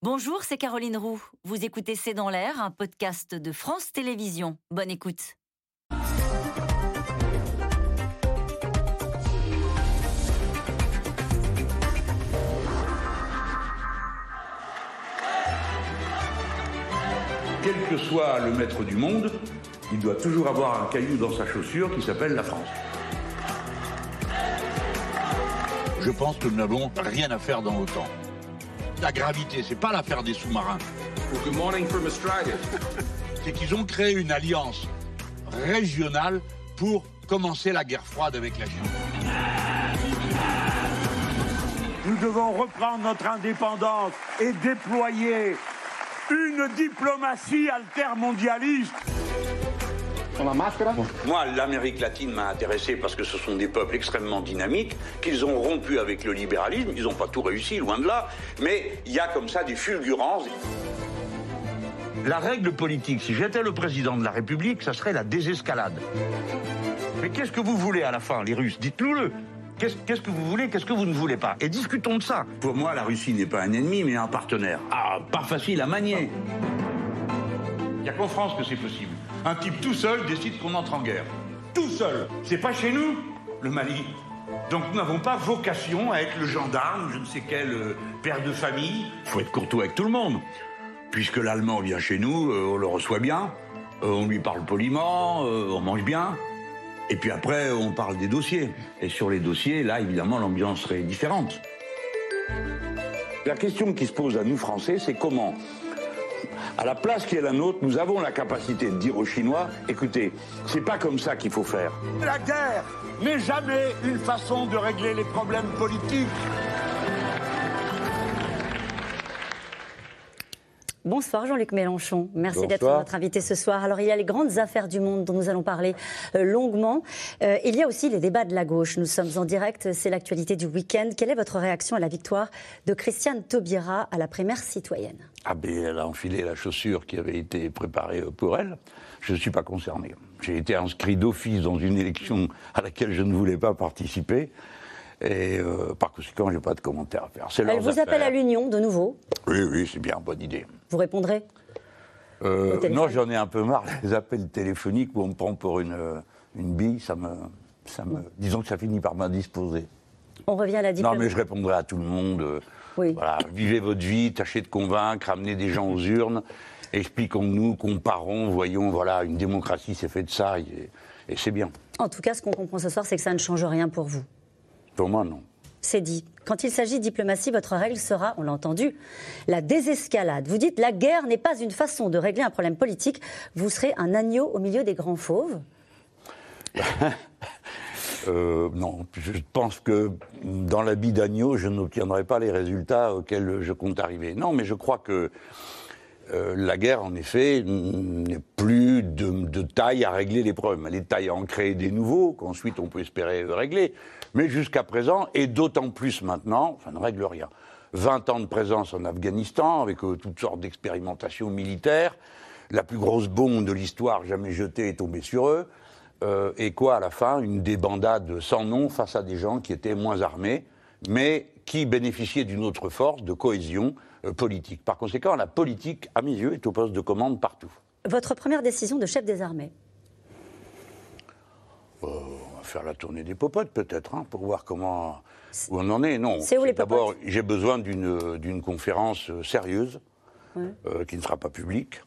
Bonjour, c'est Caroline Roux. Vous écoutez C'est dans l'air, un podcast de France Télévisions. Bonne écoute. Quel que soit le maître du monde, il doit toujours avoir un caillou dans sa chaussure qui s'appelle la France. Je pense que nous n'avons rien à faire dans l'OTAN. La gravité, c'est pas l'affaire des sous-marins. good morning from Australia. C'est qu'ils ont créé une alliance régionale pour commencer la guerre froide avec la Chine. Nous devons reprendre notre indépendance et déployer une diplomatie altermondialiste. Moi, l'Amérique latine m'a intéressé parce que ce sont des peuples extrêmement dynamiques, qu'ils ont rompu avec le libéralisme. Ils n'ont pas tout réussi, loin de là. Mais il y a comme ça des fulgurances. La règle politique, si j'étais le président de la République, ça serait la désescalade. Mais qu'est-ce que vous voulez à la fin, les Russes? Dites-nous-le. Qu'est-ce qu'est-ce que vous voulez, qu'est-ce que vous ne voulez pas? Et discutons de ça. Pour moi, la Russie n'est pas un ennemi, mais un partenaire. Ah, pas facile à manier. Il n'y a qu'en France que c'est possible. Un type tout seul décide qu'on entre en guerre. Tout seul. C'est pas chez nous, le Mali. Donc nous n'avons pas vocation à être le gendarme je ne sais quel euh, père de famille. faut être courtois avec tout le monde. Puisque l'Allemand vient chez nous, euh, on le reçoit bien, euh, on lui parle poliment, on mange bien. Et puis après, on parle des dossiers. Et sur les dossiers, là, évidemment, l'ambiance serait différente. La question qui se pose à nous, Français, c'est comment à la place qui est la nôtre, nous avons la capacité de dire aux Chinois, écoutez, c'est pas comme ça qu'il faut faire. La guerre n'est jamais une façon de régler les problèmes politiques. Bonsoir Jean-Luc Mélenchon. Merci d'être notre invité ce soir. Alors il y a les grandes affaires du monde dont nous allons parler euh, longuement. Euh, il y a aussi les débats de la gauche. Nous sommes en direct, c'est l'actualité du week-end. Quelle est votre réaction à la victoire de Christiane Taubira à la primaire citoyenne? Ah ben, elle a enfilé la chaussure qui avait été préparée euh, pour elle. Je ne suis pas concerné. J'ai été inscrit d'office dans une élection à laquelle je ne voulais pas participer. Et euh, par conséquent, je n'ai pas de commentaire à faire. Elle vous appelle à l'union de nouveau. Oui, oui, c'est bien, bonne idée. Vous répondrez Euh, non, j'en ai un peu marre des appels téléphoniques où on me prend pour une, euh, une bille. Ça me, ça me, disons que ça finit par m'indisposer. On revient à la Non, diplomatie. mais je répondrai à tout le monde. euh, Oui. Voilà, vivez votre vie, tâchez de convaincre, amenez des gens aux urnes, expliquons-nous, comparons, voyons, voilà, une démocratie c'est fait de ça, et, et c'est bien. En tout cas, ce qu'on comprend ce soir, c'est que ça ne change rien pour vous. Pour moi, non. C'est dit. Quand il s'agit de diplomatie, votre règle sera, on l'a entendu, la désescalade. Vous dites la guerre n'est pas une façon de régler un problème politique. Vous serez un agneau au milieu des grands fauves. Euh, non, je pense que dans l'habit d'agneau, je n'obtiendrai pas les résultats auxquels je compte arriver. Non, mais je crois que euh, la guerre, en effet, n'est plus de, de taille à régler les problèmes. Elle est de taille à en créer des nouveaux, qu'ensuite on peut espérer régler. Mais jusqu'à présent, et d'autant plus maintenant, ça ne règle rien. 20 ans de présence en Afghanistan, avec euh, toutes sortes d'expérimentations militaires. La plus grosse bombe de l'histoire jamais jetée est tombée sur eux. Euh, et quoi, à la fin Une débandade sans nom face à des gens qui étaient moins armés, mais qui bénéficiaient d'une autre force de cohésion euh, politique. Par conséquent, la politique, à mes yeux, est au poste de commande partout. Votre première décision de chef des armées? Faire la tournée des popotes, peut-être, hein, pour voir comment où on en est. Non. C'est où les popotes D'abord, j'ai besoin d'une conférence euh, sérieuse, euh, qui ne sera pas publique,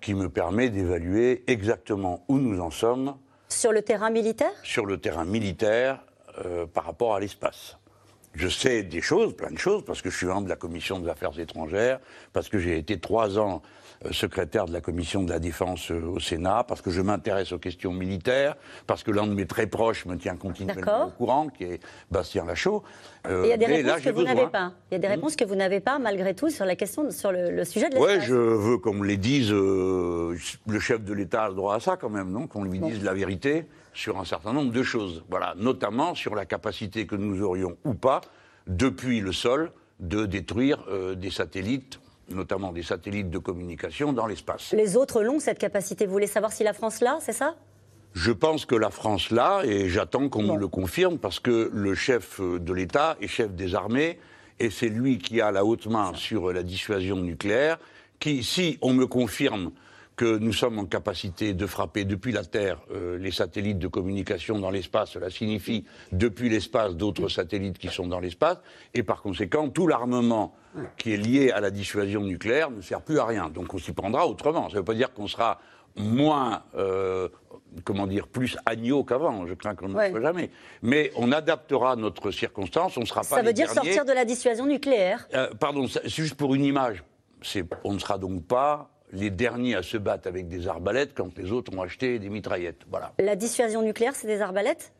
qui me permet d'évaluer exactement où nous en sommes Sur le terrain militaire? sur le terrain militaire euh, par rapport à l'espace. Je sais des choses, plein de choses, parce que je suis membre de la commission des affaires étrangères, parce que j'ai été trois ans secrétaire de la commission de la défense euh, au Sénat, parce que je m'intéresse aux questions militaires, parce que l'un de mes très proches me tient continuellement au courant, qui est Bastien Lachaud. Euh, Il y a des réponses là, que vous n'avez pas. Il y a des réponses que vous n'avez pas, malgré tout, sur la question, sur le, le sujet de l'espace. Ouais, je veux qu'on me les dise. euh, le chef de l'État a le droit à ça quand même, non? Qu'on lui dise la vérité sur un certain nombre de choses. Voilà, notamment sur la capacité que nous aurions ou pas, depuis le sol, de détruire euh, des satellites, notamment des satellites de communication dans l'espace. Les autres l'ont, cette capacité. Vous voulez savoir si la France l'a, c'est ça? Je pense que la France l'a, et j'attends qu'on Bon. me le confirme, parce que le chef euh, de l'État est chef des armées, et c'est lui qui a la haute main sur la dissuasion nucléaire, qui, si on me confirme que nous sommes en capacité de frapper depuis la Terre euh, les satellites de communication dans l'espace, cela signifie depuis l'espace d'autres satellites qui sont dans l'espace, et par conséquent, tout l'armement qui est lié à la dissuasion nucléaire ne sert plus à rien. Donc on s'y prendra autrement. Ça ne veut pas dire qu'on sera moins, euh, comment dire, plus agneau qu'avant. Je crains qu'on ne Ouais. le soit jamais. Mais on adaptera notre circonstance. On ne sera pas Ça les veut dire derniers. sortir de la dissuasion nucléaire. Euh, pardon, c'est juste pour une image. On ne sera donc pas les derniers à se battre avec des arbalètes quand les autres ont acheté des mitraillettes. Voilà. La dissuasion nucléaire, c'est des arbalètes?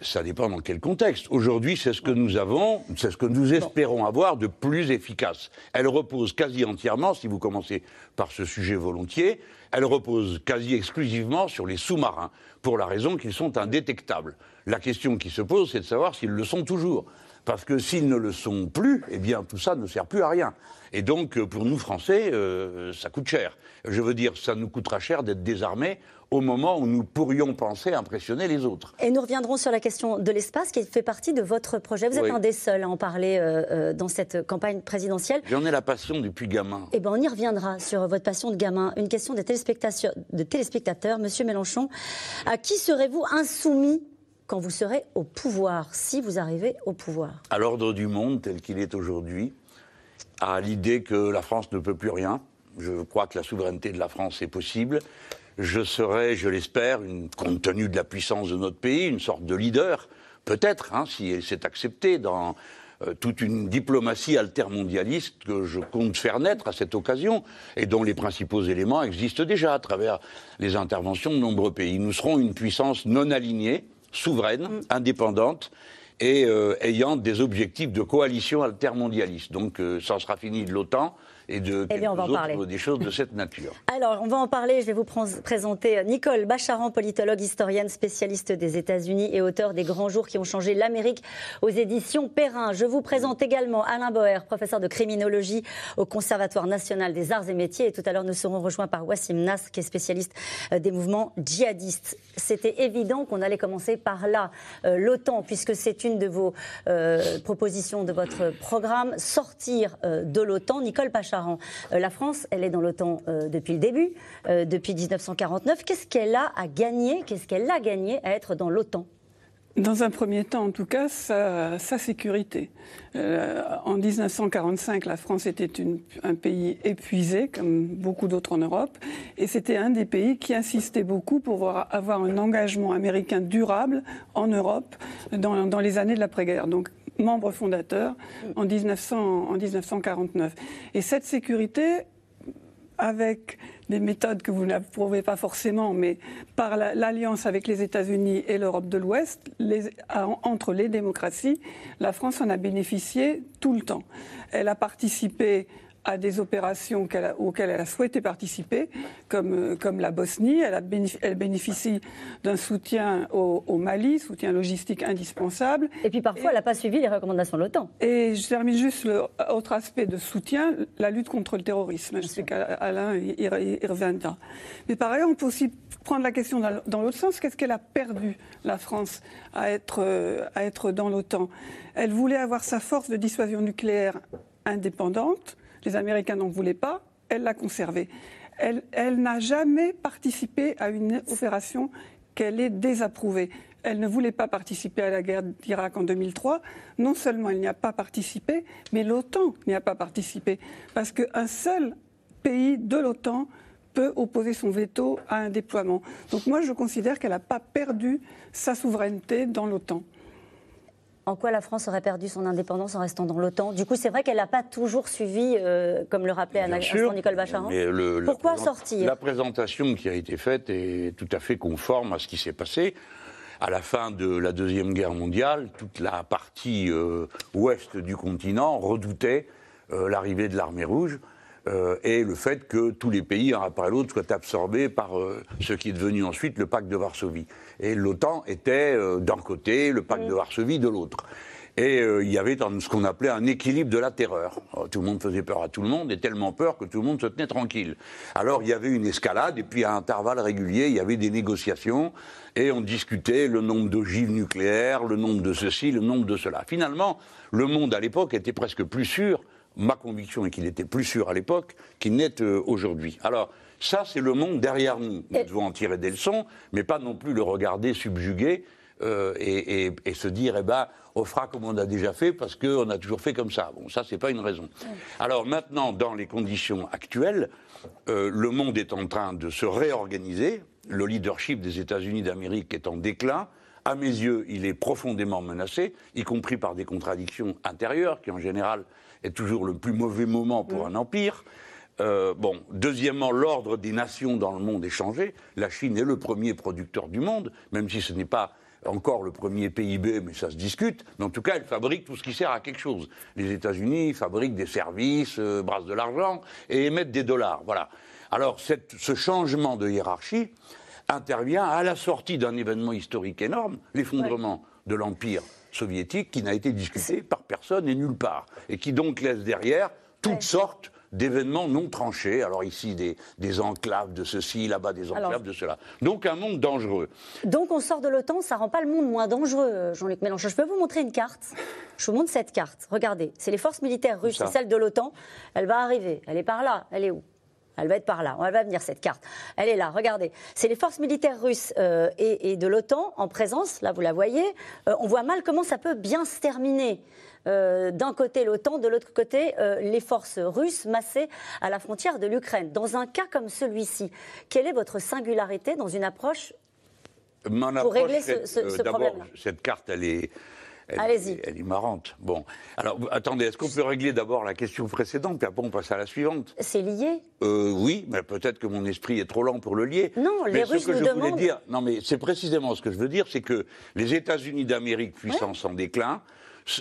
Ça dépend dans quel contexte. Aujourd'hui, c'est ce que nous avons, c'est ce que nous espérons avoir de plus efficace. Elle repose quasi entièrement, si vous commencez par ce sujet volontiers, elle repose quasi exclusivement sur les sous-marins, pour la raison qu'ils sont indétectables. La question qui se pose, c'est de savoir s'ils le sont toujours. Parce que s'ils ne le sont plus, eh bien, tout ça ne sert plus à rien. Et donc, euh, pour nous, Français, euh, ça coûte cher. Je veux dire, ça nous coûtera cher d'être désarmés au moment où nous pourrions penser impressionner les autres. Et nous reviendrons sur la question de l'espace qui fait partie de votre projet. Vous êtes Oui. un des seuls à en parler euh, dans cette campagne présidentielle. J'en ai la passion depuis gamin. Eh ben, on y reviendra sur votre passion de gamin. Une question des téléspectateurs, de téléspectateurs. Monsieur Mélenchon, à qui serez-vous insoumis quand vous serez au pouvoir, si vous arrivez au pouvoir à l'ordre du monde tel qu'il est aujourd'hui, à l'idée que la France ne peut plus rien. Je crois que la souveraineté de la France est possible. Je serai, je l'espère, compte tenu de la puissance de notre pays, une sorte de leader, peut-être, hein, si c'est accepté dans euh, toute une diplomatie altermondialiste que je compte faire naître à cette occasion et dont les principaux éléments existent déjà à travers les interventions de nombreux pays. Nous serons une puissance non alignée, souveraine, indépendante et euh, ayant des objectifs de coalition altermondialiste. Donc euh, ça sera fini de l'OTAN et de Eh bien, on va en quelques parler. des choses de cette nature. Alors, on va en parler. Je vais vous pr- présenter Nicole Bacharan, politologue, historienne, spécialiste des États-Unis et auteur des grands jours qui ont changé l'Amérique aux éditions Perrin. Je vous présente également Alain Boer, professeur de criminologie au Conservatoire national des arts et métiers. Et tout à l'heure, nous serons rejoints par Wassim Nasr, qui est spécialiste euh, des mouvements djihadistes. C'était évident qu'on allait commencer par là, euh, l'OTAN, puisque c'est une de vos euh, propositions de votre programme, sortir euh, de l'OTAN. Nicole Bacharan, euh, la France, elle est dans l'OTAN euh, depuis le début, euh, depuis 1949. Qu'est-ce qu'elle a à gagner Qu'est-ce qu'elle a gagné à être dans l'OTAN? Dans un premier temps, en tout cas, sa, sécurité. En 1945, la France était un pays épuisé, comme beaucoup d'autres en Europe, et c'était un des pays qui insistait beaucoup pour avoir- un engagement américain durable en Europe dans, les années de l'après-guerre. Membre fondateur en, 1900 en 1949. Et cette sécurité, avec des méthodes que vous n'approuvez pas forcément, mais par la- l'alliance avec les États-Unis et l'Europe de l'Ouest, entre les démocraties, la France en a bénéficié tout le temps. Elle a participé à des opérations auxquelles elle a souhaité participer, comme, euh, comme la Bosnie. Elle, a bénéf- elle bénéficie d'un soutien au, au Mali, soutien logistique indispensable. Et puis parfois, elle n'a pas suivi les recommandations de l'OTAN. Et je termine juste le autre aspect de soutien, la lutte contre le terrorisme. Je sais qu'Alain y, y- reviendra. Mais par ailleurs, on peut aussi prendre la question dans dans l'autre sens. Qu'est-ce qu'elle a perdu, la France, à être, euh, à être dans l'OTAN? Elle voulait avoir sa force de dissuasion nucléaire indépendante. Les Américains n'en voulaient pas. Elle l'a conservée. Elle, elle n'a jamais participé à une opération qu'elle ait désapprouvée. Elle ne voulait pas participer à la guerre d'Irak en 2003. Non seulement elle n'y a pas participé, mais l'OTAN n'y a pas participé. Parce qu'un seul pays de l'OTAN peut opposer son veto à un déploiement. Donc moi, je considère qu'elle n'a pas perdu sa souveraineté dans l'OTAN. En quoi la France aurait perdu son indépendance en restant dans l'OTAN Du coup, c'est vrai qu'elle n'a pas toujours suivi, euh, comme le rappelait l'instant sûr, Nicole Bacharan. mais le- la Pourquoi sortir? La présentation qui a été faite est tout à fait conforme à ce qui s'est passé. À la fin de la Deuxième Guerre mondiale, toute la partie euh, ouest du continent redoutait euh, l'arrivée de l'armée rouge euh, et le fait que tous les pays, un après l'autre, soient absorbés par euh, ce qui est devenu ensuite le pacte de Varsovie. Et l'OTAN était euh, d'un côté, le pacte de Varsovie de l'autre. Et euh, il y avait ce qu'on appelait un équilibre de la terreur. Alors, tout le monde faisait peur à tout le monde, et tellement peur que tout le monde se tenait tranquille. Alors il y avait une escalade, et puis à intervalles réguliers, il y avait des négociations, et on discutait le nombre d'ogives nucléaires, le nombre de ceci, le nombre de cela. Finalement, le monde à l'époque était presque plus sûr. Ma conviction est qu'il était plus sûr à l'époque qu'il n'est euh, aujourd'hui. Alors, ça, c'est le monde derrière nous. Nous devons en tirer des leçons, mais pas non plus le regarder subjugué euh, et, et- et se dire, eh ben, on fera comme on a déjà fait parce qu'on a toujours fait comme ça. Bon, ça, c'est pas une raison. Alors maintenant, dans les conditions actuelles, euh, le monde est en train de se réorganiser. Le leadership des États-Unis d'Amérique est en déclin. À mes yeux, il est profondément menacé, y compris par des contradictions intérieures, qui en général est toujours le plus mauvais moment pour un empire. Euh, bon, deuxièmement, l'ordre des nations dans le monde est changé. La Chine est le premier producteur du monde, même si ce n'est pas encore le premier PIB, mais ça se discute. Mais en tout cas, elle fabrique tout ce qui sert à quelque chose. Les États-Unis fabriquent des services, euh, brassent de l'argent et émettent des dollars. Voilà. Alors, cette- ce changement de hiérarchie intervient à la sortie d'un événement historique énorme, l'effondrement de l'Empire soviétique, qui n'a été discuté par personne et nulle part, et qui donc laisse derrière toutes Ouais. sortes d'événements non tranchés. Alors ici, des, des enclaves de ceci, là-bas, des enclaves Alors- de cela. Donc un monde dangereux. Donc on sort de l'OTAN, ça rend pas le monde moins dangereux, euh, Jean-Luc Mélenchon. Je peux vous montrer une carte Je vous montre cette carte. Regardez, c'est les forces militaires russes, c'est celle de l'OTAN. Elle va arriver. Elle est par là. Elle est où? Elle va être par là, elle va venir cette carte. Elle est là, regardez. C'est les forces militaires russes euh, et, et de l'OTAN en présence, là vous la voyez. Euh, on voit mal comment ça peut bien se terminer. Euh, D'un côté l'OTAN, de l'autre côté euh, les forces russes massées à la frontière de l'Ukraine. Dans un cas comme celui-ci, quelle est votre singularité dans une approche Mon Pour approche, régler ce- ce D'abord, cette carte, elle est. Elle, Allez-y. Elle est marrante. Bon. Alors, attendez, est-ce qu'on peut régler d'abord la question précédente, puis après on passe à la suivante? C'est lié Euh, oui, mais peut-être que mon esprit est trop lent pour le lier. Non, les mais Russes que nous je voulais demandent- dire, non, mais c'est précisément ce que je veux dire, c'est que les États-Unis d'Amérique, puissance en déclin,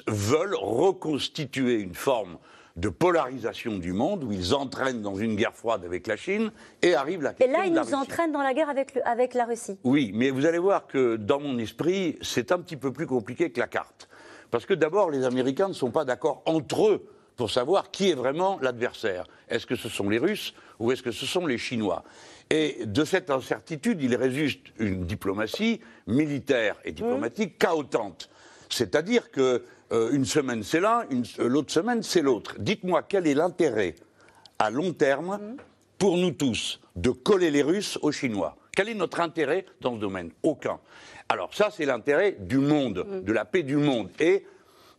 veulent reconstituer une forme de polarisation du monde où ils entraînent dans une guerre froide avec la Chine et arrive la Et question là, ils nous Russie. entraînent dans la guerre avec, le- avec la Russie. Oui, mais vous allez voir que dans mon esprit, c'est un petit peu plus compliqué que la carte. Parce que d'abord, les Américains ne sont pas d'accord entre eux pour savoir qui est vraiment l'adversaire. Est-ce que ce sont les Russes ou est-ce que ce sont les Chinois? Et de cette incertitude, il résulte une diplomatie militaire et diplomatique chaotante. C'est-à-dire que euh, une semaine c'est l'un, euh, l'autre semaine c'est l'autre. Dites-moi quel est l'intérêt à long terme pour nous tous de coller les Russes aux Chinois? Quel est notre intérêt dans ce domaine? Aucun. Alors ça, c'est l'intérêt du monde, de la paix du monde et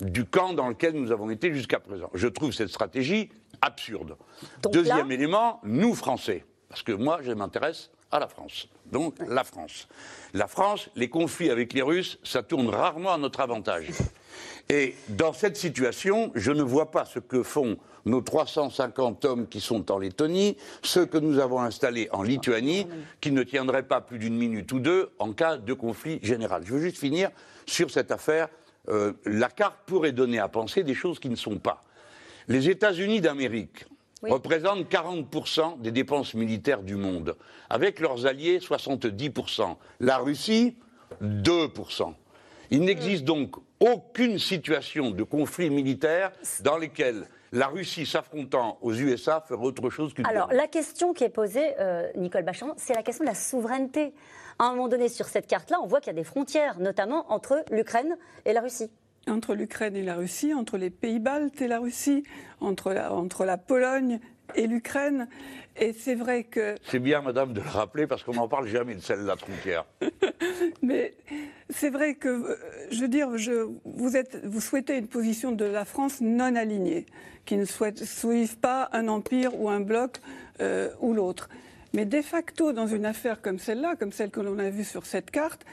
du camp dans lequel nous avons été jusqu'à présent. Je trouve cette stratégie absurde. Donc Deuxième là- élément, nous Français, parce que moi, je m'intéresse à la France. Donc la France. La France, les conflits avec les Russes, ça tourne rarement à notre avantage. Et dans cette situation, je ne vois pas ce que font nos 350 hommes qui sont en Lettonie, ceux que nous avons installés en Lituanie, qui ne tiendraient pas plus d'une minute ou deux en cas de conflit général. Je veux juste finir sur cette affaire. Euh, la carte pourrait donner à penser des choses qui ne sont pas. Les États-Unis d'Amérique Oui. représentent 40% des dépenses militaires du monde. Avec leurs alliés, 70%. La Russie, 2%. Il n'existe donc aucune situation de conflit militaire dans lesquelles la Russie s'affrontant aux USA ferait autre chose qu'une Alors, la question qui est posée, euh, Nicole Bachand, c'est la question de la souveraineté. À un moment donné, sur cette carte-là, on voit qu'il y a des frontières, notamment entre l'Ukraine et la Russie. entre l'Ukraine et la Russie, entre les pays baltes et la Russie, entre la, entre la Pologne et l'Ukraine. Et c'est vrai que, C'est bien, madame, de le rappeler parce qu'on n'en parle jamais de celle-là, frontière. mais c'est vrai que, euh, je veux dire, je, vous, êtes, vous souhaitez une position de la France non alignée, qui ne souhaite, suive pas un empire ou un bloc euh, ou l'autre. Mais de facto, dans une affaire comme celle-là, comme celle que l'on a vue sur cette carte,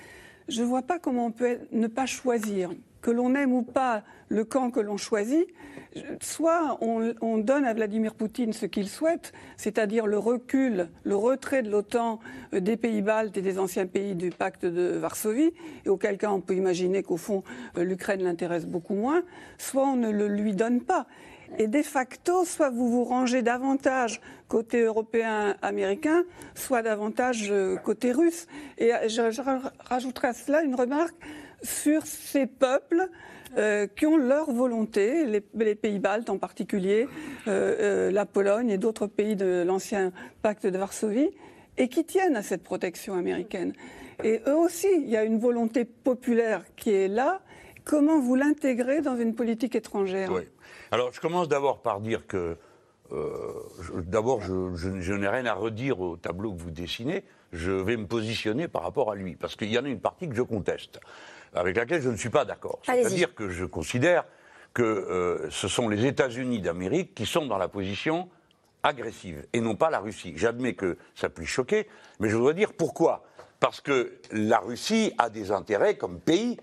je ne vois pas comment on peut ne pas choisir. Que l'on aime ou pas le camp que l'on choisit, soit on, on donne à Vladimir Poutine ce qu'il souhaite, c'est-à-dire le recul, le retrait de l'OTAN euh, des pays baltes et des anciens pays du pacte de Varsovie, et auquel cas on peut imaginer qu'au fond euh, l'Ukraine l'intéresse beaucoup moins, soit on ne le lui donne pas. Et de facto, soit vous vous rangez davantage côté européen américain, soit davantage euh, côté russe. Et je, je ra- rajouterai à cela une remarque sur ces peuples euh, qui ont leur volonté, les, pays baltes en particulier, euh, euh, la Pologne et d'autres pays de l'ancien pacte de Varsovie, et qui tiennent à cette protection américaine. Et eux aussi, il y a une volonté populaire qui est là. Comment vous l'intégrez dans une politique étrangère? Oui. Alors, je commence d'abord par dire que, d'abord, je n'ai rien à redire au tableau que vous dessinez. Je vais me positionner par rapport à lui, parce qu'il y en a une partie que je conteste, avec laquelle je ne suis pas d'accord. C'est-à-dire que je considère que euh, ce sont les États-Unis d'Amérique qui sont dans la position agressive et non pas la Russie. J'admets que ça puisse choquer, mais je voudrais dire pourquoi. Parce que la Russie a des intérêts comme pays,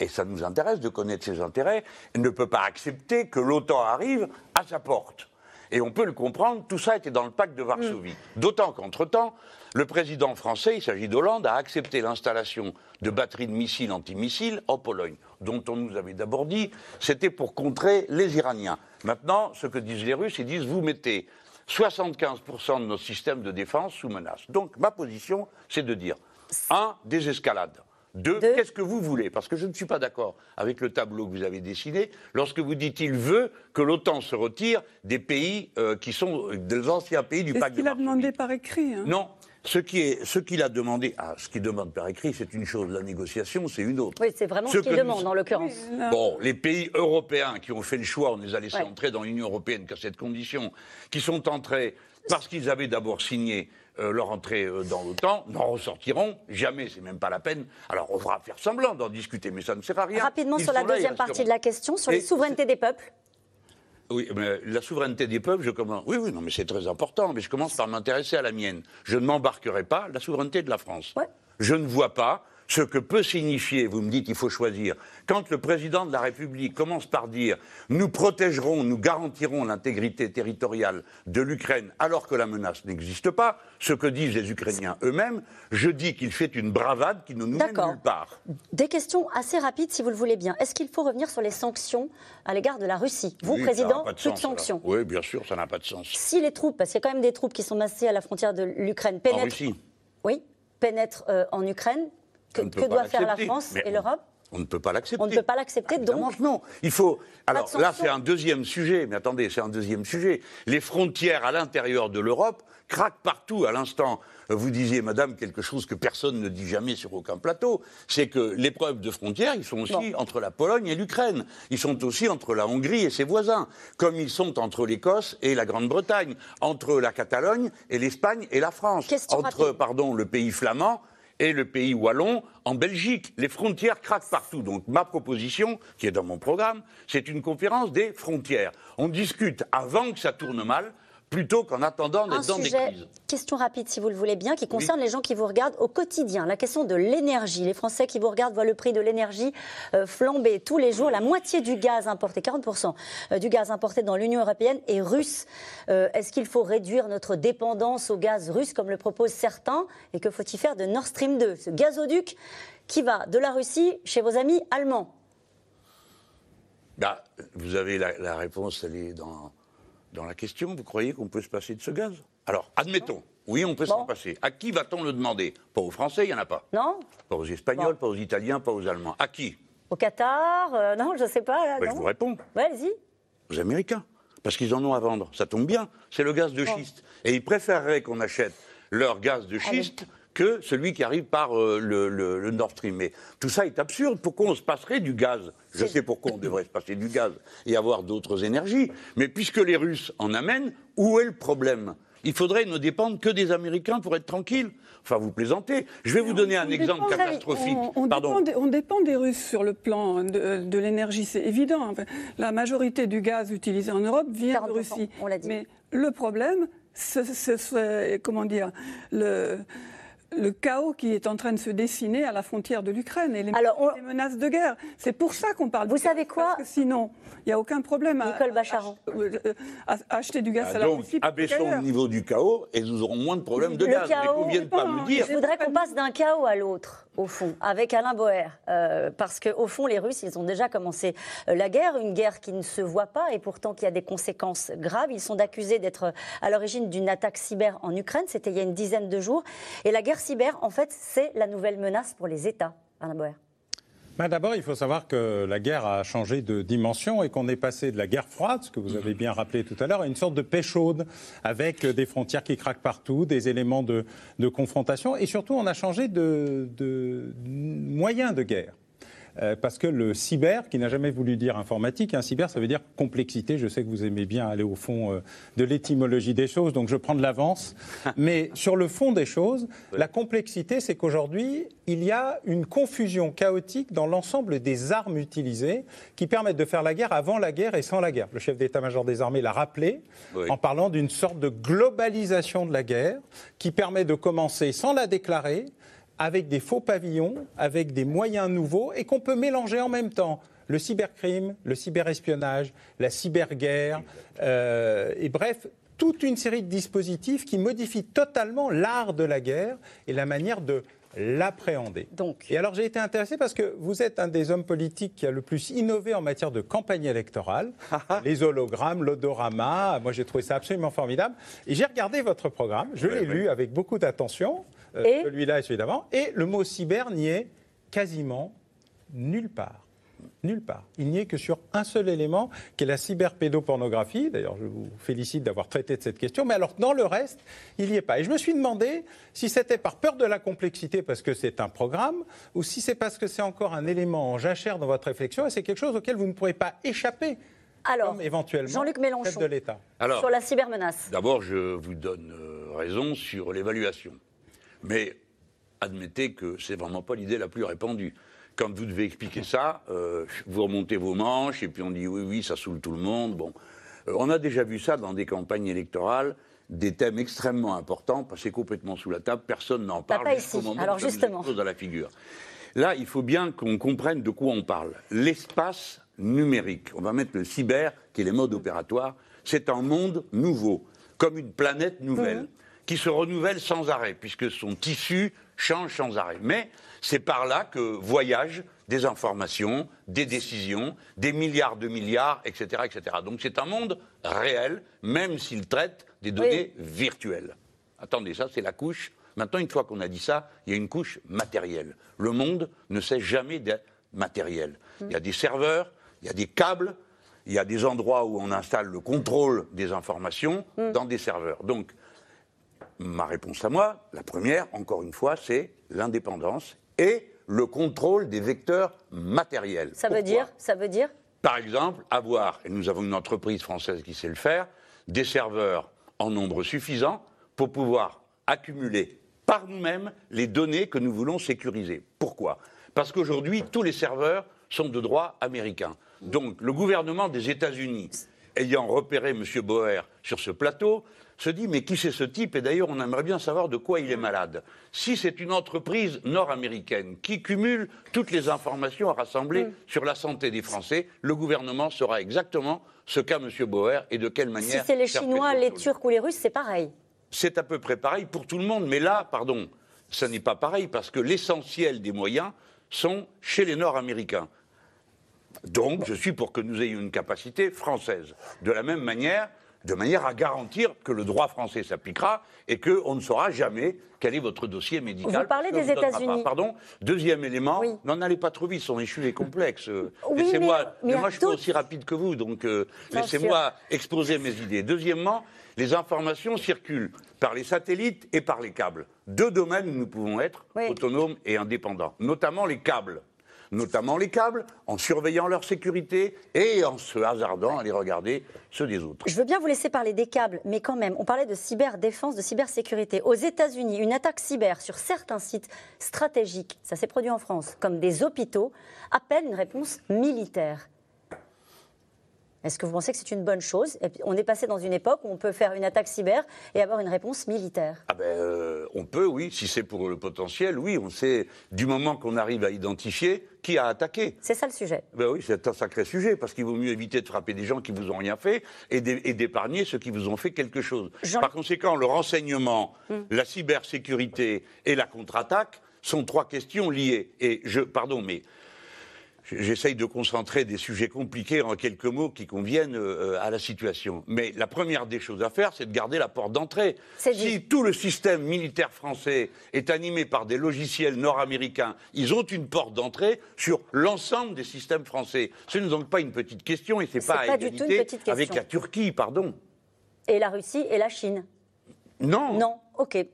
et ça nous intéresse de connaître ses intérêts, elle ne peut pas accepter que l'OTAN arrive à sa porte. Et on peut le comprendre, tout ça était dans le pacte de Varsovie. D'autant qu'entre-temps, le président français, il s'agit d'Hollande, a accepté l'installation de batteries de missiles antimissiles en Pologne, dont on nous avait d'abord dit c'était pour contrer les Iraniens. Maintenant, ce que disent les Russes, ils disent vous mettez 75% de nos systèmes de défense sous menace. Donc ma position, c'est de dire un, désescalade. Deux, Deux. qu'est-ce que vous voulez? Parce que je ne suis pas d'accord avec le tableau que vous avez dessiné lorsque vous dites il veut que l'OTAN se retire des pays euh, qui sont des anciens pays du pacte qu'il a demandé par écrit. hein. Non. Ce qui est, ce qu'il a demandé, ah, ce qu'il demande par écrit, c'est une chose. La négociation, c'est une autre. Oui, c'est vraiment Ce ce qu'il nous- demande en l'occurrence. Bon, les pays européens qui ont fait le choix, on les a laissés Ouais. entrer dans l'Union européenne qu'à cette condition, qui sont entrés parce qu'ils avaient d'abord signé euh, leur entrée euh, dans l'OTAN, n'en ressortiront jamais, c'est même pas la peine. Alors on va faire semblant d'en discuter, mais ça ne sert à rien. Rapidement Ils sur la là, deuxième partie de la question, sur Et les souverainetés des peuples. Oui, mais la souveraineté des peuples, je commence. Oui, oui, non, mais c'est très important. Mais je commence par m'intéresser à la mienne. Je ne m'embarquerai pas la souveraineté de la France. Ouais. Je ne vois pas ce que peut signifier. Vous me dites, il faut choisir. Quand le président de la République commence par dire, nous protégerons, nous garantirons l'intégrité territoriale de l'Ukraine, alors que la menace n'existe pas, ce que disent les Ukrainiens eux-mêmes, je dis qu'il fait une bravade qui ne nous mène nulle part. Des questions assez rapides, si vous le voulez bien. Est-ce qu'il faut revenir sur les sanctions à l'égard de la Russie? Vous, Oui, président, de plus de sanctions. Oui, bien sûr, ça n'a pas de sens. Si les troupes, parce qu'il y a quand même des troupes qui sont massées à la frontière de l'Ukraine, En pénètrent, Russie. oui, pénètrent euh, en Ukraine, que, doit faire la. France et l'Europe On ne peut pas l'accepter. On ne peut pas l'accepter, donc non. Il faut. Alors là, c'est un deuxième sujet. Mais attendez, c'est un deuxième sujet. Les frontières à l'intérieur de l'Europe craquent partout. À l'instant, vous disiez, Madame, quelque chose que personne ne dit jamais sur aucun plateau, c'est que les preuves de frontières, ils sont aussi entre la Pologne et l'Ukraine. Ils sont aussi entre la Hongrie et ses voisins, comme ils sont entre l'Écosse et la Grande-Bretagne, entre la Catalogne et l'Espagne et la France, Question entre rapide. pardon, le pays flamand et le pays wallon en Belgique. Les frontières craquent partout. Donc ma proposition, qui est dans mon programme, c'est une conférence des frontières. On discute avant que ça tourne mal, plutôt qu'en attendant d'être dans des crises. question rapide si vous le voulez bien, qui concerne les gens qui vous regardent au quotidien. La question de l'énergie. Les Français qui vous regardent voient le prix de l'énergie euh, flamber tous les jours. La moitié du gaz importé, 40% euh, du gaz importé dans l'Union européenne est russe. Euh, Est-ce qu'il faut réduire notre dépendance au gaz russe comme le proposent certains? Et que faut-il faire de Nord Stream 2, ce gazoduc qui va de la Russie chez vos amis allemands? Bah, vous avez la, la réponse, elle est dans, dans la question. Vous croyez qu'on peut se passer de ce gaz? Alors, admettons. Oui, on peut s'en Bon. passer. À qui va-t-on le demander? Pas aux Français, il n'y en a pas. Non Pas aux Espagnols, Bon. pas aux Italiens, pas aux Allemands. À qui? Au Qatar Euh, Non, je ne sais pas. Là, Bah, Je vous réponds. Ouais, Allez-y. aux Américains, parce qu'ils en ont à vendre. Ça tombe bien, c'est le gaz de schiste. Et ils préféreraient qu'on achète leur gaz de schiste que celui qui arrive par euh, le, le- le Nord Stream. Mais tout ça est absurde. Pourquoi on se passerait du gaz? Je sais pourquoi on devrait se passer du gaz et avoir d'autres énergies. Mais puisque les Russes en amènent, où est le problème? Il faudrait ne dépendre que des Américains pour être tranquille. Enfin, vous plaisantez. Je vais vous donner un exemple dépend- catastrophique. On, on Pardon. dépend des, on dépend des Russes sur le plan de, de l'énergie, c'est évident. La majorité du gaz utilisé en Europe vient de 40%, Russie. on l'a dit. Mais le problème, ce ce serait, comment dire, le, le chaos qui est en train de se dessiner à la frontière de l'Ukraine et les, Alors, on- les menaces de guerre. C'est pour ça qu'on parle. Vous du gaz, savez quoi Parce que sinon, il n'y a aucun problème à, Nicole Bacharan. à- à- à acheter du gaz Ah, à la donc, Russie. abaissons le niveau du chaos et nous aurons moins de problèmes de Le gaz. Mais chaos, qu'on ne vienne pas dépend, me dire Je voudrais qu'on passe d'un chaos à l'autre, au fond, avec Alain Boer. Euh, parce qu'au fond, les Russes, ils ont déjà commencé euh, la guerre, une guerre qui ne se voit pas et pourtant qui a des conséquences graves. Ils sont accusés d'être à l'origine d'une attaque cyber en Ukraine. C'était il y a une dizaine de jours. Et la guerre cyber, en fait, c'est la nouvelle menace pour les États, Alain Boer. Bah, D'abord, il faut savoir que la guerre a changé de dimension et qu'on est passé de la guerre froide, ce que vous avez bien rappelé tout à l'heure, à une sorte de paix chaude, avec des frontières qui craquent partout, des éléments de, de confrontation, et surtout, on a changé de, de moyens de guerre. Euh, parce que le cyber, qui n'a jamais voulu dire informatique, un cyber, ça veut dire complexité. Je sais que vous aimez bien aller au fond euh, de l'étymologie des choses, donc je prends de l'avance. Mais sur le fond des choses, la complexité, c'est qu'aujourd'hui, il y a une confusion chaotique dans l'ensemble des armes utilisées qui permettent de faire la guerre avant la guerre et sans la guerre. Le chef d'état-major des armées l'a rappelé en parlant d'une sorte de globalisation de la guerre qui permet de commencer sans la déclarer, avec des faux pavillons, avec des moyens nouveaux et qu'on peut mélanger en même temps le cybercrime, le cyberespionnage, la cyberguerre, euh, et bref, toute une série de dispositifs qui modifient totalement l'art de la guerre et la manière de l'appréhender. Et alors j'ai été intéressé parce que vous êtes un des hommes politiques qui a le plus innové en matière de campagne électorale. les hologrammes, l'odorama, moi j'ai trouvé ça absolument formidable. Et j'ai regardé votre programme, je l'ai lu avec beaucoup d'attention. Euh, celui-là et celui d'avant. Et le mot cyber n'y est quasiment nulle part. Nulle part. Il n'y est que sur un seul élément, qui est la cyberpédopornographie. D'ailleurs, je vous félicite d'avoir traité de cette question. Mais alors, dans le reste, il n'y est pas. Et je me suis demandé si c'était par peur de la complexité, parce que c'est un programme, ou si c'est parce que c'est encore un élément en jachère dans votre réflexion, et c'est quelque chose auquel vous ne pourrez pas échapper. Alors, comme éventuellement, Jean-Luc Mélenchon, de l'État. sur la cybermenace. D'abord, je vous donne euh, raison sur l'évaluation. Mais admettez que c'est vraiment pas l'idée la plus répandue. Quand vous devez expliquer ça, euh, vous remontez vos manches et puis on dit oui, oui, ça saoule tout le monde. Bon, euh, on a déjà vu ça dans des campagnes électorales des thèmes extrêmement importants passer complètement sous la table, personne n'en parle. Pas ici. Alors justement. Dans la figure. Là, il faut bien qu'on comprenne de quoi on parle. L'espace numérique, on va mettre le cyber, qui est les modes opératoires, c'est un monde nouveau, comme une planète nouvelle. Mhm qui se renouvelle sans arrêt, puisque son tissu change sans arrêt. Mais c'est par là que voyagent des informations, des décisions, des milliards de milliards, etc. etc. Donc c'est un monde réel, même s'il traite des données virtuelles. Attendez, ça c'est la couche. Maintenant, une fois qu'on a dit ça, il y a une couche matérielle. Le monde ne sait jamais d'être matériel. Il y a des serveurs, il y a des câbles, il y a des endroits où on installe le contrôle des informations mm. dans des serveurs. Donc, Ma réponse à moi, la première, encore une fois, c'est l'indépendance et le contrôle des vecteurs matériels. Ça veut dire, ça veut dire Par exemple, avoir, et nous avons une entreprise française qui sait le faire, des serveurs en nombre suffisant pour pouvoir accumuler par nous-mêmes les données que nous voulons sécuriser. Pourquoi? Parce qu'aujourd'hui, tous les serveurs sont de droit américain. Donc, le gouvernement des États-Unis, ayant repéré M. Boer sur ce plateau, se dit mais qui c'est ce type Et d'ailleurs, on aimerait bien savoir de quoi il est malade. Si c'est une entreprise nord-américaine qui cumule toutes les informations rassemblées mm. sur la santé des Français, le gouvernement saura exactement ce qu'a M. Bauer et de quelle manière. Si c'est les Chinois, les Turcs ou les Russes, c'est pareil. C'est à peu près pareil pour tout le monde, mais là, pardon, ça n'est pas pareil parce que l'essentiel des moyens sont chez les Nord-Américains. Donc, je suis pour que nous ayons une capacité française. De la même manière, de manière à garantir que le droit français s'appliquera et qu'on ne saura jamais quel est votre dossier médical. Vous parlez des États-Unis. Pardon. Deuxième élément, n'en allez pas trop vite, son échu est complexe. laissez-moi, mais, moi je suis pas aussi rapide que vous, donc euh, laissez-moi exposer mes idées. Deuxièmement, les informations circulent par les satellites et par les câbles. Deux domaines où nous pouvons être autonomes et indépendants, notamment les câbles notamment les câbles, en surveillant leur sécurité et en se hasardant à les regarder ceux des autres. Je veux bien vous laisser parler des câbles, mais quand même, on parlait de cyberdéfense, de cybersécurité. Aux États-Unis, une attaque cyber sur certains sites stratégiques, ça s'est produit en France, comme des hôpitaux, appelle une réponse militaire. Est-ce que vous pensez que c'est une bonne chose? On est passé dans une époque où on peut faire une attaque cyber et avoir une réponse militaire. Ah ben, euh, on peut, oui. Si c'est pour le potentiel, oui. On sait, du moment qu'on arrive à identifier qui a attaqué. C'est ça le sujet. Ben oui, c'est un sacré sujet, parce qu'il vaut mieux éviter de frapper des gens qui vous ont rien fait et d'épargner ceux qui vous ont fait quelque chose. Par conséquent, le renseignement, hum. la cybersécurité et la contre-attaque sont trois questions liées. Et je, pardon, mais J'essaye de concentrer des sujets compliqués en quelques mots qui conviennent euh, à la situation. Mais la première des choses à faire, c'est de garder la porte d'entrée. Si tout le système militaire français est animé par des logiciels nord-américains, ils ont une porte d'entrée sur l'ensemble des systèmes français. Ce n'est donc pas une petite question et c'est pas, pas à égalité avec la Turquie, pardon. Et la Russie et la Chine. Non. Non, ok.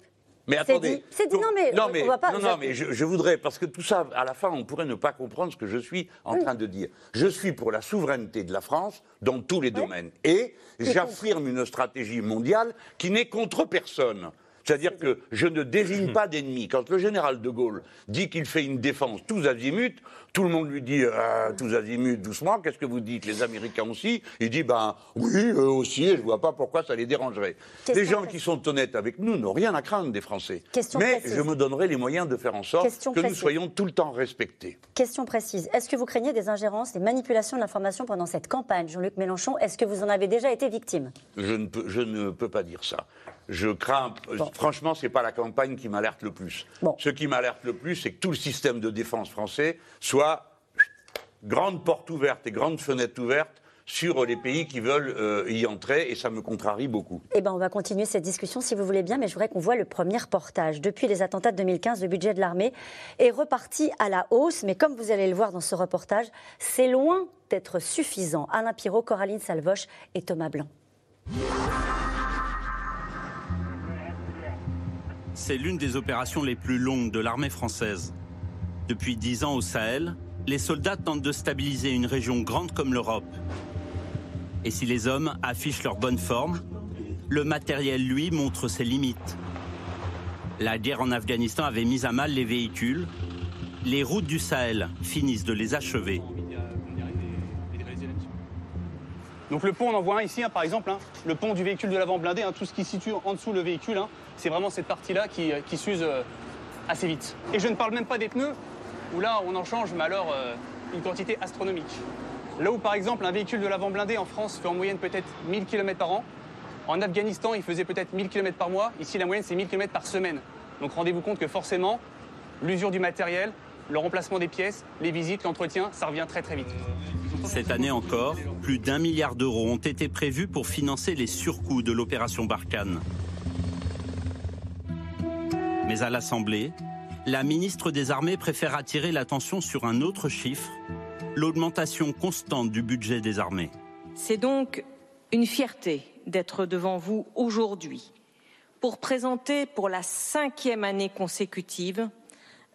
Mais attendez. C'est dit, non, mais, non, on va pas. Non, non, mais je, voudrais, parce que tout ça, à la fin, on pourrait ne pas comprendre ce que je suis en train de dire. Je suis pour la souveraineté de la France dans tous les domaines. Et j'affirme une stratégie mondiale qui n'est contre personne. C'est-à-dire que je ne désigne pas d'ennemi. Quand le général de Gaulle dit qu'il fait une défense tous azimuts, tout le monde lui dit euh, tous azimuts, doucement, qu'est-ce que vous dites? Les Américains aussi Il dit ben oui, eux aussi, et je ne vois pas pourquoi ça les dérangerait. les gens qui sont honnêtes avec nous n'ont rien à craindre des Français. Mais je me donnerai les moyens de faire en sorte que nous soyons tout le temps respectés. Question précise. Est-ce que vous craignez des ingérences, des manipulations de l'information pendant cette campagne, Jean-Luc Mélenchon? Est-ce que vous en avez déjà été victime? Je ne, peux, je ne peux pas dire ça je crains. Franchement, ce n'est pas la campagne qui m'alerte le plus. Ce qui m'alerte le plus, c'est que tout le système de défense français soit grande porte ouverte et grande fenêtre ouverte sur les pays qui veulent euh, y entrer, et ça me contrarie beaucoup. Eh ben, on va continuer cette discussion si vous voulez bien, mais je voudrais qu'on voit le premier reportage. Depuis les attentats de 2015, le budget de l'armée est reparti à la hausse, mais comme vous allez le voir dans ce reportage, c'est loin d'être suffisant. Alain Pirot, Coraline Salvoche et Thomas Blanc. C'est l'une des opérations les plus longues de l'armée française. Depuis dix ans au Sahel, les soldats tentent de stabiliser une région grande comme l'Europe. Et si les hommes affichent leur bonne forme, le matériel, lui, montre ses limites. La guerre en Afghanistan avait mis à mal les véhicules. Les routes du Sahel finissent de les achever. Donc le pont, on en voit un ici, hein, par exemple, hein. le pont du véhicule de l'avant blindé, hein, tout ce qui se situe en dessous le véhicule, c'est vraiment cette partie-là qui, euh, s'use euh, assez vite. Et je ne parle même pas des pneus, où là, on en change, mais alors euh, une quantité astronomique. Là où, par exemple, un véhicule de l'avant blindé en France fait en moyenne peut-être 1000 km par an, en Afghanistan, il faisait peut-être 1000 km par mois. Ici, la moyenne, c'est 1000 km par semaine. Donc rendez-vous compte que forcément, l'usure du matériel, le remplacement des pièces, les visites, l'entretien, ça revient très très vite. Cette année encore, plus d'un milliard d'euros ont été prévus pour financer les surcoûts de l'opération Barkhane. Mais à l'Assemblée, la ministre des Armées préfère attirer l'attention sur un autre chiffre, l'augmentation constante du budget des armées. C'est donc une fierté d'être devant vous aujourd'hui pour présenter pour la cinquième année consécutive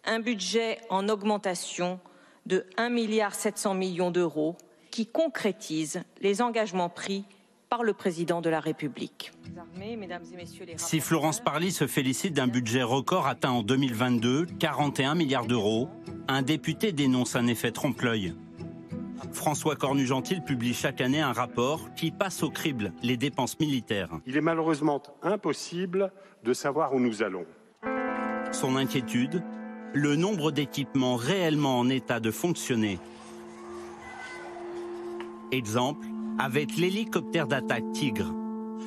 un budget en augmentation de 1,7 milliard d'euros qui concrétise les engagements pris par le président de la République. Si Florence Parly se félicite d'un budget record atteint en 2022, 41 milliards d'euros, un député dénonce un effet trompe-l'œil. François Cornu-Gentil publie chaque année un rapport qui passe au crible les dépenses militaires. Il est malheureusement impossible de savoir où nous allons. Son inquiétude, le nombre d'équipements réellement en état de fonctionner. Exemple, avec l'hélicoptère d'attaque Tigre.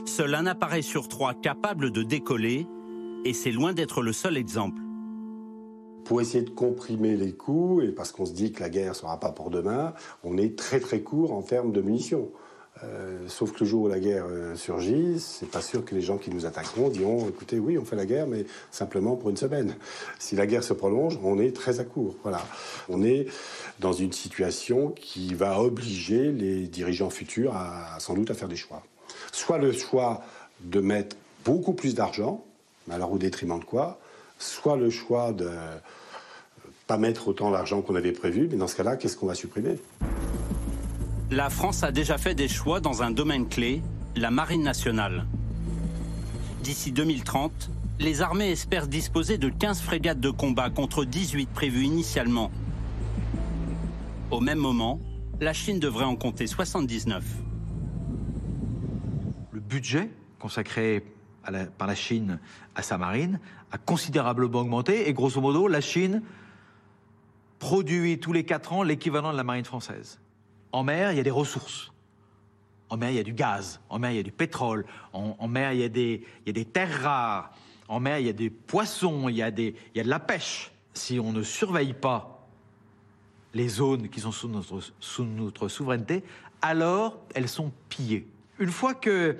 Seul un appareil sur trois capable de décoller, et c'est loin d'être le seul exemple. Pour essayer de comprimer les coûts, et parce qu'on se dit que la guerre ne sera pas pour demain, on est très très court en termes de munitions. Euh, sauf que le jour où la guerre euh, surgit, c'est pas sûr que les gens qui nous attaqueront diront écoutez, oui, on fait la guerre, mais simplement pour une semaine. Si la guerre se prolonge, on est très à court. Voilà. On est dans une situation qui va obliger les dirigeants futurs à, sans doute à faire des choix. Soit le choix de mettre beaucoup plus d'argent, alors au détriment de quoi Soit le choix de pas mettre autant d'argent qu'on avait prévu, mais dans ce cas-là, qu'est-ce qu'on va supprimer? La France a déjà fait des choix dans un domaine clé, la marine nationale. D'ici 2030, les armées espèrent disposer de 15 frégates de combat contre 18 prévues initialement. Au même moment, la Chine devrait en compter 79. Le budget consacré par la Chine à sa marine a considérablement augmenté et grosso modo, la Chine produit tous les 4 ans l'équivalent de la marine française. En mer, il y a des ressources. En mer, il y a du gaz. En mer, il y a du pétrole. En, mer, il y, a des, terres rares. En mer, il y a des poissons. Il y a, des, il y a de la pêche. Si on ne surveille pas les zones qui sont sous notre, sous notre souveraineté, alors elles sont pillées. Une fois que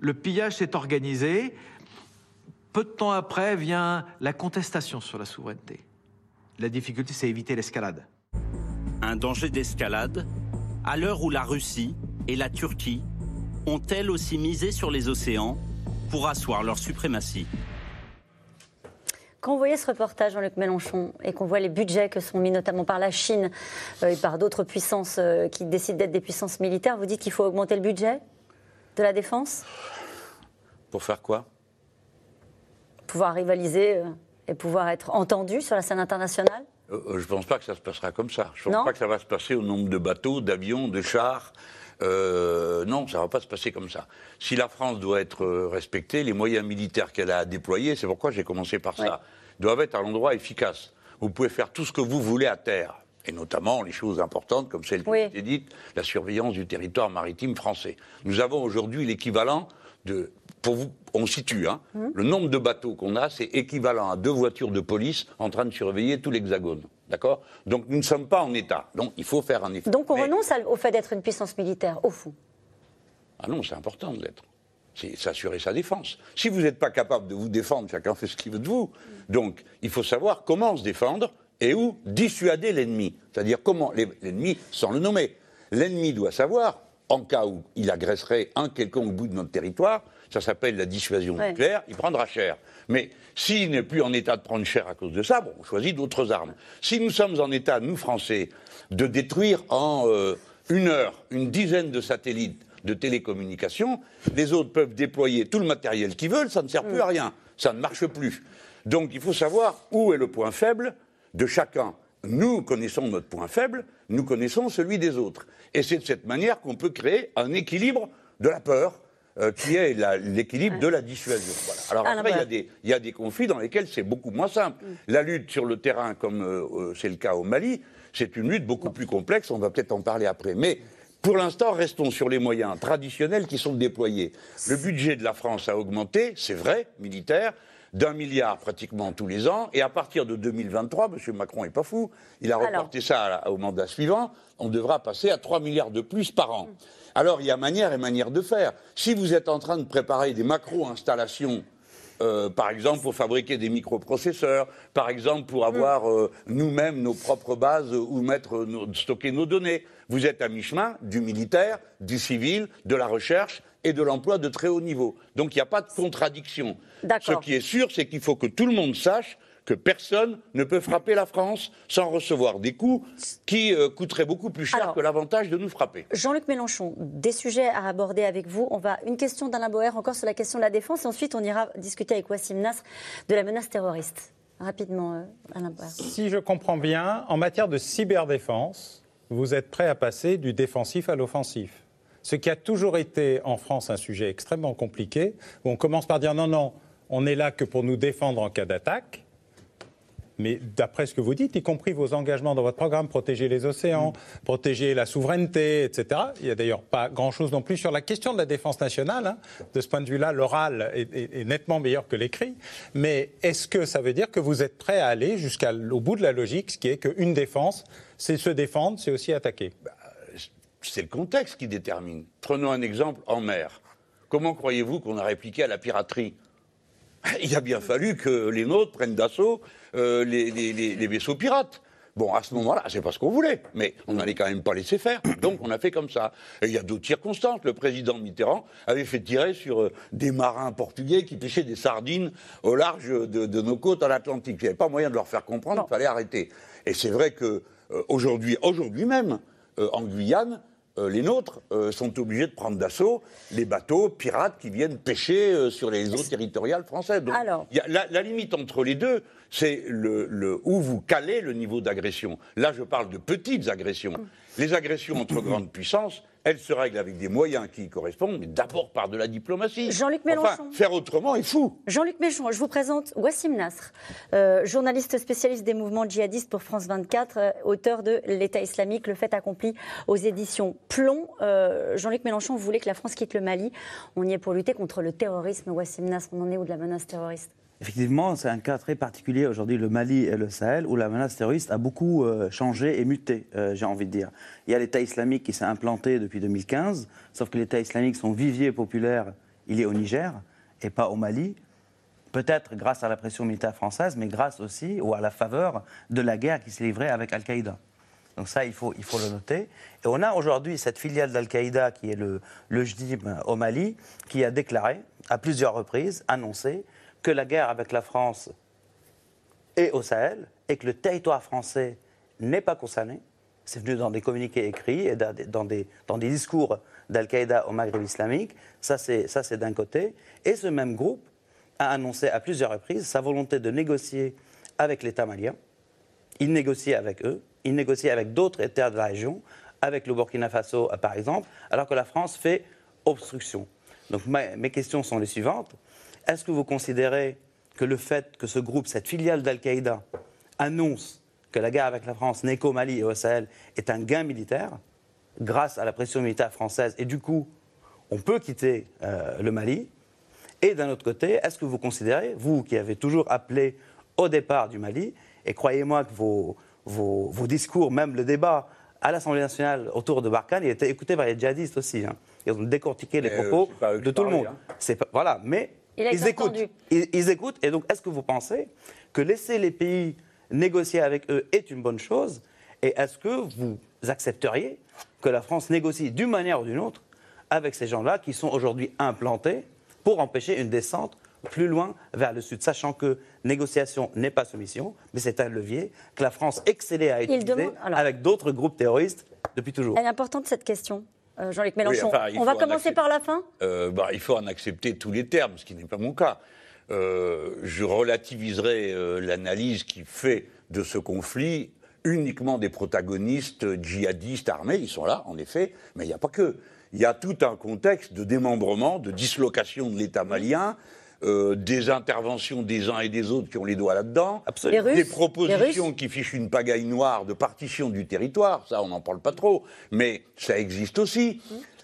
le pillage s'est organisé, peu de temps après vient la contestation sur la souveraineté. La difficulté, c'est éviter l'escalade. Un danger d'escalade à l'heure où la Russie et la Turquie ont elles aussi misé sur les océans pour asseoir leur suprématie. Quand vous voyez ce reportage, Jean-Luc Mélenchon, et qu'on voit les budgets que sont mis notamment par la Chine euh, et par d'autres puissances euh, qui décident d'être des puissances militaires, vous dites qu'il faut augmenter le budget de la défense? Pour faire quoi? Pouvoir rivaliser euh, et pouvoir être entendu sur la scène internationale? Je ne pense pas que ça se passera comme ça. Je ne Non pense pas que ça va se passer au nombre de bateaux, d'avions, de chars. Euh, non, ça ne va pas se passer comme ça. Si la France doit être euh, respectée, les moyens militaires qu'elle a à déployer, c'est pourquoi j'ai commencé par ça, doivent être à l'endroit efficace. Vous pouvez faire tout ce que vous voulez à terre, et notamment les choses importantes comme celle qui Oui. a été dite, la surveillance du territoire maritime français. Nous avons aujourd'hui l'équivalent de, pour vous, on situe, hein, Hum. le nombre de bateaux qu'on a, c'est équivalent à deux voitures de police en train de surveiller tout l'hexagone. D'accord? Donc nous ne sommes pas en état. Donc il faut faire un effort. Donc on Mais- renonce au fait d'être une puissance militaire, au fond. Ah non, c'est important de l'être. C'est s'assurer sa défense. Si vous n'êtes pas capable de vous défendre, chacun fait ce qu'il veut de vous. Donc, il faut savoir comment se défendre et où dissuader l'ennemi. C'est-à-dire comment l'ennemi, sans le nommer. L'ennemi doit savoir, en cas où il agresserait un quelconque bout de notre territoire, ça s'appelle la dissuasion Ouais. nucléaire, il prendra cher. Mais s'il n'est plus en état de prendre cher à cause de ça, bon, on choisit d'autres armes. Si nous sommes en état, nous Français, de détruire en euh, une heure une dizaine de satellites de télécommunications, les autres peuvent déployer tout le matériel qu'ils veulent, ça ne sert plus à rien, ça ne marche plus. Donc il faut savoir où est le point faible de chacun. Nous connaissons notre point faible, nous connaissons celui des autres. Et c'est de cette manière qu'on peut créer un équilibre de la peur, euh, qui est l'équilibre de la dissuasion. Voilà. Alors Alain après, il y, a des, il y a des conflits dans lesquels c'est beaucoup moins simple. La lutte sur le terrain, comme euh, euh, c'est le cas au Mali, c'est une lutte beaucoup plus complexe, on va peut-être en parler après. Mais pour l'instant, restons sur les moyens traditionnels qui sont déployés. Le budget de la France a augmenté, c'est vrai, militaire, d'un milliard pratiquement tous les ans, et à partir de 2023, M. Macron n'est pas fou, il a Alors. reporté ça à au mandat suivant, on devra passer à 3 milliards de plus par an. Alors il y a manière et manière de faire. Si vous êtes en train de préparer des macro-installations euh, par exemple pour fabriquer des microprocesseurs, par exemple pour avoir euh, nous-mêmes nos propres bases où mettre nos- stocker nos données. Vous êtes à mi-chemin du militaire, du civil, de la recherche et de l'emploi de très haut niveau. Donc il n'y a pas de contradiction. Ce qui est sûr, c'est qu'il faut que tout le monde sache que personne ne peut frapper la France sans recevoir des coups qui euh, coûteraient beaucoup plus cher Alors- que l'avantage de nous frapper. Jean-Luc Mélenchon, des sujets à aborder avec vous. On va une question d'Alain Boer encore sur la question de la défense et ensuite on ira discuter avec Wassim Nasr de la menace terroriste. Rapidement, euh, Alain Boer. Si je comprends bien, en matière de cyberdéfense, vous êtes prêt à passer du défensif à l'offensif. Ce qui a toujours été en France un sujet extrêmement compliqué, où on commence par dire non, non, on est là que pour nous défendre en cas d'attaque. Mais d'après ce que vous dites, y compris vos engagements dans votre programme, protéger les océans, protéger la souveraineté, etc. Il n'y a d'ailleurs pas grand-chose non plus sur la question de la défense nationale. hein. De ce point de vue-là, l'oral est, est- est nettement meilleur que l'écrit. Mais est-ce que ça veut dire que vous êtes prêt à aller jusqu'au bout de la logique, ce qui est qu'une défense, c'est se défendre, c'est aussi attaquer? C'est le contexte qui détermine. Prenons un exemple en mer. Comment croyez-vous qu'on a répliqué à la piraterie? Il a bien fallu que les nôtres prennent d'assaut euh, les, les- les- les vaisseaux pirates. Bon, à ce moment-là, c'est pas ce qu'on voulait, mais on n'allait quand même pas laisser faire. Donc on a fait comme ça. Et il y a d'autres circonstances. Le président Mitterrand avait fait tirer sur euh, des marins portugais qui pêchaient des sardines au large de, de nos côtes en Atlantique. Il n'y avait pas moyen de leur faire comprendre qu'il fallait arrêter. Et c'est vrai que euh, aujourd'hui, aujourd'hui même, euh, en Guyane, euh, les nôtres euh, sont obligés de prendre d'assaut les bateaux pirates qui viennent pêcher euh, sur les eaux territoriales françaises. Donc, Alors. il y a- la, la limite entre les deux, c'est le, le- où vous calez le niveau d'agression. Là, je parle de petites agressions. Les agressions entre grandes puissances, elles se règlent avec des moyens qui y correspondent, mais d'abord par de la diplomatie. Jean-Luc Enfin, Mélenchon. faire autrement est fou. Jean-Luc Mélenchon, je vous présente Wassim Nasr, euh, journaliste spécialiste des mouvements djihadistes pour France 24, euh, auteur de L'État islamique, le fait accompli aux éditions Plomb. Euh, Jean-Luc Mélenchon, vous voulez que la France quitte le Mali? On y est pour lutter contre le terrorisme. Wassim Nasr, on en est où de la menace terroriste? Effectivement, c'est un cas très particulier aujourd'hui, le Mali et le Sahel, où la menace terroriste a beaucoup euh, changé et muté, euh, j'ai envie de dire. Il y a l'État islamique qui s'est implanté depuis 2015, sauf que l'État islamique, son vivier populaire, il est au Niger et pas au Mali. Peut-être grâce à la pression militaire française, mais grâce aussi ou à la faveur de la guerre qui s'est livrée avec Al-Qaïda. Donc ça, il faut, le noter. Et on a aujourd'hui cette filiale d'Al-Qaïda qui est le, le JDIM au Mali, qui a déclaré à plusieurs reprises, annoncé, que la guerre avec la France est au Sahel et que le territoire français n'est pas concerné. C'est venu dans des communiqués écrits et dans des, discours d'Al-Qaïda au Maghreb islamique. Ça, c'est d'un côté. Et ce même groupe a annoncé à plusieurs reprises sa volonté de négocier avec l'État malien. Il négocie avec eux, il négocie avec d'autres États de la région, avec le Burkina Faso par exemple, alors que la France fait obstruction. Donc mes questions sont les suivantes. Est-ce que vous considérez que le fait que ce groupe, cette filiale d'Al-Qaïda, annonce que la guerre avec la France n'est qu'au Mali et au Sahel est un gain militaire grâce à la pression militaire française et du coup, on peut quitter euh, le Mali? Et d'un autre côté, est-ce que vous considérez, vous qui avez toujours appelé au départ du Mali, et croyez-moi que vos, vos, vos discours, même le débat à l'Assemblée nationale autour de Barkhane, il était écouté par les djihadistes aussi. hein. Ils ont décortiqué les Mais, euh, propos de tout le monde. hein. C'est voilà, mais Il a été ils écoutent. Ils, ils écoutent. Et donc, est-ce que vous pensez que laisser les pays négocier avec eux est une bonne chose? Et est-ce que vous accepteriez que la France négocie d'une manière ou d'une autre avec ces gens-là qui sont aujourd'hui implantés pour empêcher une descente plus loin vers le sud, sachant que négociation n'est pas soumission, mais c'est un levier que la France excellait à utiliser demande- alors- avec d'autres groupes terroristes depuis toujours. Elle est importante cette question, euh, Jean-Luc Mélenchon. enfin, On va commencer par la fin Euh, bah, il faut en accepter tous les termes, ce qui n'est pas mon cas. Euh, je relativiserai l'analyse qui fait de ce conflit uniquement des protagonistes djihadistes armés. Ils sont là, en effet, mais il n'y a pas que. Il y a tout un contexte de démembrement, de dislocation de l'État malien. Euh, des interventions des uns et des autres qui ont les doigts là-dedans, Russes, des propositions qui fichent une pagaille noire de partition du territoire, ça on n'en parle pas trop, mais ça existe aussi.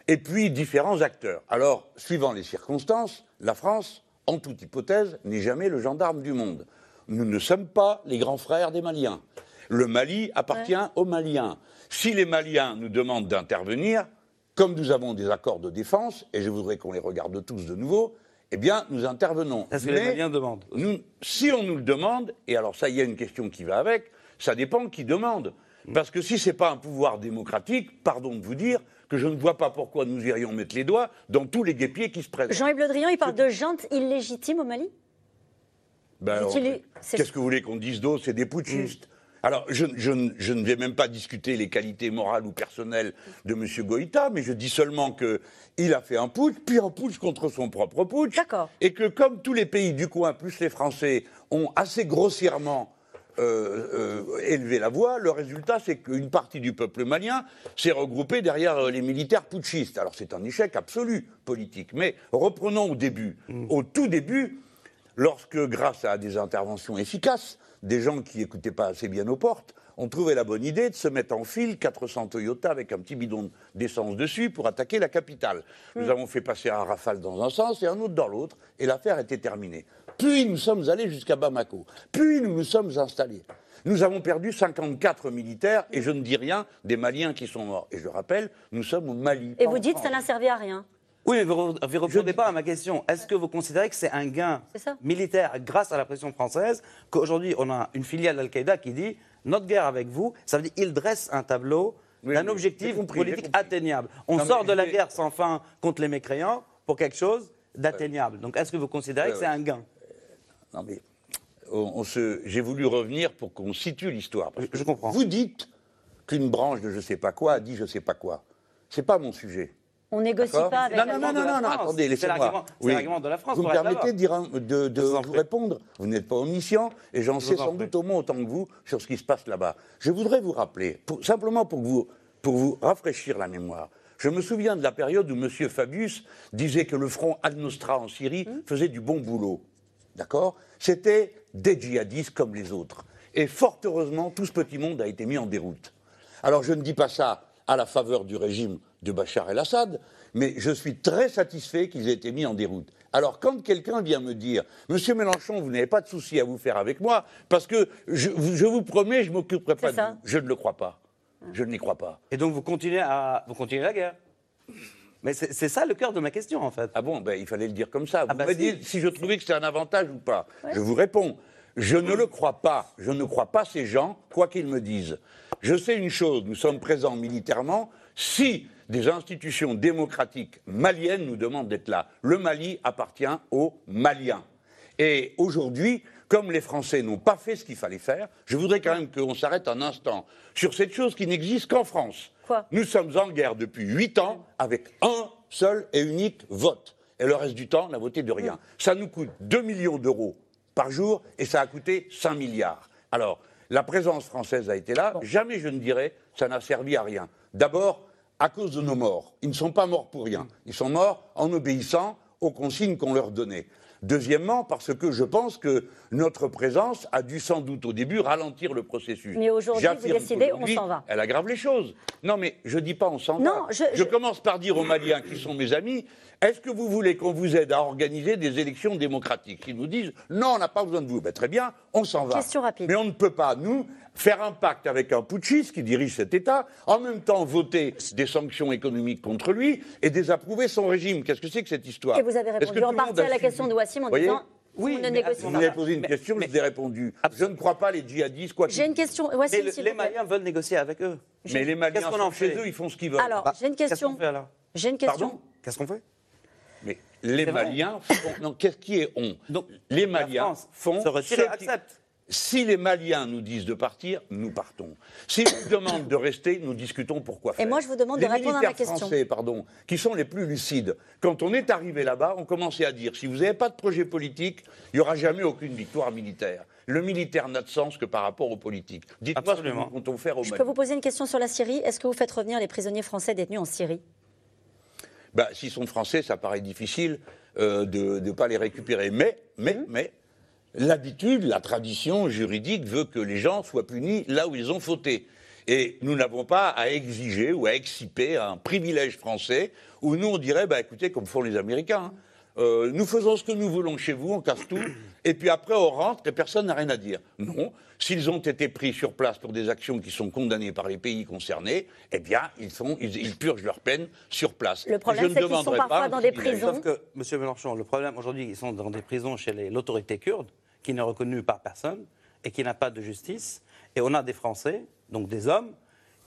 Et puis différents acteurs. Alors, suivant les circonstances, la France, en toute hypothèse, n'est jamais le gendarme du monde. Nous ne sommes pas les grands frères des Maliens. Le Mali appartient aux Maliens. Si les Maliens nous demandent d'intervenir, comme nous avons des accords de défense, et je voudrais qu'on les regarde tous de nouveau, eh bien, nous intervenons. Est-ce que les Mais- Maliens demandent nous, si on nous le demande, et alors ça, il y a une question qui va avec, ça dépend qui demande. Parce que si ce n'est pas un pouvoir démocratique, pardon de vous dire que je ne vois pas pourquoi nous irions mettre les doigts dans tous les guépiers qui se présentent. Jean-Yves Le Drian, il parle de junte illégitime au Mali? Ben Qu'est-ce que vous voulez qu'on dise d'autre? C'est des putschistes. Alors, je, je ne- je ne vais même pas discuter les qualités morales ou personnelles de M. Goïta, mais je dis seulement qu'il a fait un putsch, puis un putsch contre son propre putsch. D'accord. Et que comme tous les pays du coin, plus les Français, ont assez grossièrement euh, euh, élevé la voix, le résultat, c'est qu'une partie du peuple malien s'est regroupée derrière euh, les militaires putschistes. Alors c'est un échec absolu politique. Mais reprenons au début. Au tout début, lorsque, grâce à des interventions efficaces, des gens qui n'écoutaient pas assez bien nos portes, ont trouvé la bonne idée de se mettre en file 400 Toyota avec un petit bidon d'essence dessus pour attaquer la capitale. Nous avons fait passer un rafale dans un sens et un autre dans l'autre, et l'affaire était terminée. Puis nous sommes allés jusqu'à Bamako. Puis nous nous sommes installés. Nous avons perdu 54 militaires, et je ne dis rien des Maliens qui sont morts. Et je rappelle, nous sommes au Mali. Et vous dites que ça n'a servi à rien. Oui, mais vous ne répondez pas à ma question. Est-ce que vous considérez que c'est un gain militaire grâce à la pression française qu'aujourd'hui on a une filiale d'Al-Qaïda qui dit notre guerre avec vous, ça veut dire qu'il dresse un tableau Oui, d'un oui, objectif compris, politique atteignable. On Non, mais sort de la guerre sans fin contre les mécréants pour quelque chose d'atteignable. Donc est-ce que vous considérez Ouais, que c'est ouais. un gain? Non, mais on, on se, j'ai voulu revenir pour qu'on situe l'histoire. Parce Je- que je comprends. Vous dites qu'une branche de je sais pas quoi a dit je sais pas quoi. C'est pas mon sujet. On négocie pas avec non, la non, non, non, non, non, France. attendez, laissez-moi. c'est l'argument de la France Vous me permettez de, vous répondre Vous n'êtes pas omniscient et j'en sais sans doute au moins autant que vous sur ce qui se passe là-bas. Je voudrais vous rappeler, pour- simplement pour vous, pour vous rafraîchir la mémoire. Je me souviens de la période où M. Fabius disait que le front Al-Nosra en Syrie Hum. faisait du bon boulot. D'accord? C'était des djihadistes comme les autres. Et fort heureusement, tout ce petit monde a été mis en déroute. Alors je ne dis pas ça à la faveur du régime de Bachar el-Assad, mais je suis très satisfait qu'ils aient été mis en déroute. Alors, quand quelqu'un vient me dire, Monsieur Mélenchon, vous n'avez pas de souci à vous faire avec moi, parce que je, je vous promets, je ne m'occuperai pas de ça. vous. Je ne le crois pas. Je ne n'y crois pas. Et donc vous continuez, à, vous continuez la guerre? Mais c'est ça le cœur de ma question, en fait. Ah bon, ben, il fallait le dire comme ça. Vous Ah bah me si. dites si je trouvais que c'était un avantage ou pas. Je vous réponds. Je ne le crois pas. Je ne crois pas ces gens, quoi qu'ils me disent. Je sais une chose, nous sommes présents militairement. Si des institutions démocratiques maliennes nous demandent d'être là, le Mali appartient aux Maliens. Et aujourd'hui, comme les Français n'ont pas fait ce qu'il fallait faire, je voudrais quand même qu'on s'arrête un instant sur cette chose qui n'existe qu'en France. Quoi? Nous sommes en guerre depuis huit ans avec un seul et unique vote. Et le reste du temps, on n'a voté de rien. Ça nous coûte 2 millions d'euros par jour et ça a coûté 5 milliards. Alors, la présence française a été là. Jamais je ne dirais ça n'a servi à rien. D'abord, à cause de nos morts. Ils ne sont pas morts pour rien. Ils sont morts en obéissant aux consignes qu'on leur donnait. Deuxièmement, parce que je pense que notre présence a dû sans doute au début ralentir le processus. Mais aujourd'hui, vous décidez, on s'en va. Elle aggrave les choses. Non, mais je dis pas on s'en va. Je- commence par dire aux Maliens qui sont mes amis, est-ce que vous voulez qu'on vous aide à organiser des élections démocratiques? Ils nous disent, non, on n'a pas besoin de vous. Ben, très bien, on s'en va. Question rapide. Mais on ne peut pas, nous, faire un pacte avec un putschiste qui dirige cet État, en même temps voter des sanctions économiques contre lui et désapprouver son régime. Qu'est-ce que c'est que cette histoire? Et vous avez répondu en partie à la question de Wassim en disant Oui, on ne mais négocie Vous m'avez posé une question, je vous ai répondu. Je ne crois pas les djihadistes, quoi J'ai une question. Mais Wassim, le- les. Maliens veulent négocier avec eux. Mais les Maliens Qu'est-ce qu'on en sont chez fait eux, ils font ce qu'ils veulent. Alors, Bah, j'ai une Qu'est-ce question. qu'on fait alors? J'ai une question. Pardon? Qu'est-ce qu'on fait? Mais les. Maliens font. Non, qu'est-ce qui est on? Donc, Les la Maliens France font. se retire ce et qui- accepte. Si les Maliens nous disent de partir, nous partons. S'ils nous demandent de rester, nous discutons pourquoi faire. moi, je vous demande de répondre à ma militaires question. Français, pardon, qui sont les plus lucides. Quand on est arrivé là-bas, on commençait à dire si vous n'avez pas de projet politique, il n'y aura jamais aucune victoire militaire. Le militaire n'a de sens que par rapport au politique. Dites-moi ce que Absolument. nous comptons faire au Je Mali. peux vous poser une question sur la Syrie Est-ce que vous faites revenir les prisonniers français détenus en Syrie? Bah, S'ils sont français, ça paraît difficile euh, de ne pas les récupérer. Mais, mais, mais, l'habitude, la tradition juridique veut que les gens soient punis là où ils ont fauté. Et nous n'avons pas à exiger ou à exciper un privilège français où nous, on dirait, bah, écoutez, comme font les Américains, hein, euh, nous faisons ce que nous voulons chez vous, on casse tout, et puis après on rentre et personne n'a rien à dire. Non, s'ils ont été pris sur place pour des actions qui sont condamnées par les pays concernés, eh bien, ils, sont, ils, ils purgent leur peine sur place. Le problème, Je ne c'est qu'ils sont demanderai parfois pas dans des prisons. Sauf que, Monsieur Mélenchon, le problème aujourd'hui, ils sont dans des prisons chez les- l'autorité kurde, qui n'est reconnue par personne et qui n'a pas de justice. Et on a des Français, donc des hommes,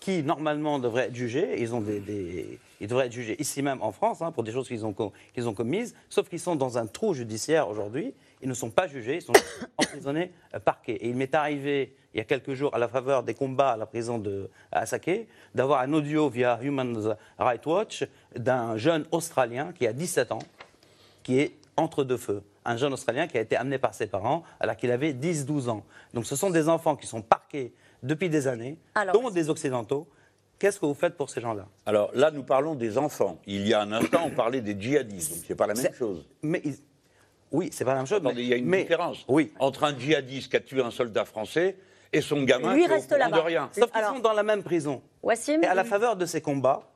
qui normalement devraient être jugés. Ils, ont des, ils devraient être jugés ici même en France hein, pour des choses qu'ils ont, qu'ils ont commises, sauf qu'ils sont dans un trou judiciaire aujourd'hui. Ils ne sont pas jugés, ils sont emprisonnés, euh, parqués. Et il m'est arrivé, il y a quelques jours, à la faveur des combats à la prison de à Sake, d'avoir un audio via Human Rights Watch d'un jeune Australien qui a 17 ans, qui est entre deux feux. Un jeune Australien qui a été amené par ses parents alors qu'il avait 10-12 ans. Donc ce sont des enfants qui sont parqués depuis des années, Alors- dont des Occidentaux. Qu'est-ce que vous faites pour ces gens-là? Alors là, nous parlons des enfants. Il y a un instant, on parlait des djihadistes, donc c'est pas la même chose. Mais ils- Oui, c'est pas la même chose. Attendez, mais il y a une mais- différence Oui. entre un djihadiste qui a tué un soldat français et son gamin Lui qui reste là-bas. de rien. Sauf qu'ils sont dans la même prison. Wassim Et à la faveur de ces combats,